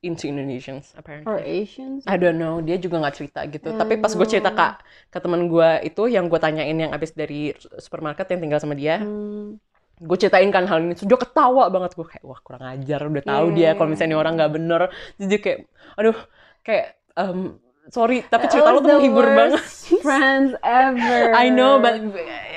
into Indonesians apparently or Asians. I don't know, dia juga nggak cerita gitu. Ya, Tapi pas gue cerita no. ke, ke teman gue itu yang gue tanyain yang abis dari supermarket yang tinggal sama dia, Hmm. gue ceritain kan hal ini, dia ketawa banget gue kayak wah kurang ajar, udah tahu Iya, dia kalau misalnya orang nggak bener, dia kayak, aduh kayak um, sorry, tapi cerita lo tuh menghibur banget. *laughs* Friends ever. I know, but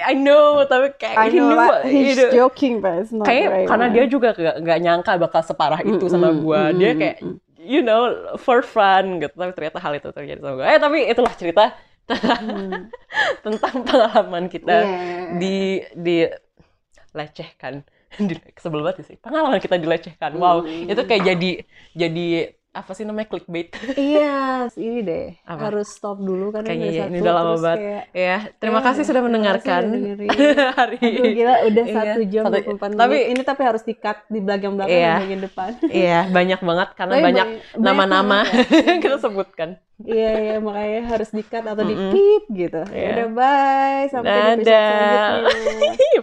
I know, tapi kayak I know like, he's you know, joking, but it's not kayak right. karena one. dia juga nggak nggak nyangka bakal separah itu sama Mm-mm, gue, dia mm-mm, kayak mm-mm. you know for fun gitu tapi ternyata hal itu terjadi sama gue eh tapi itulah cerita Hmm. *laughs* tentang pengalaman kita Yeah. di di lecehkan *laughs* di sebel banget sih pengalaman kita dilecehkan wow Mm. itu kayak jadi jadi apa sih namanya clickbait. *laughs* Iya, ini deh. Apa? Harus stop dulu kan Kayaknya iya, satu, ini udah lama banget. kayak, Ya, terima Ya, kasih sudah mendengarkan *laughs* hari Aduh, gila udah Iya, satu jam satu- 24 menit. tapi- ini tapi harus di-cut di belakang-belakang Iya. dan bagian depan. Iya, banyak banget karena Tapi banyak nama-nama ya. *laughs* kita sebutkan. Iya, iya, makanya harus di-cut atau Mm-mm. di-pip gitu. Ya Iya. udah, bye. Sampai di episode Dadah. selanjutnya.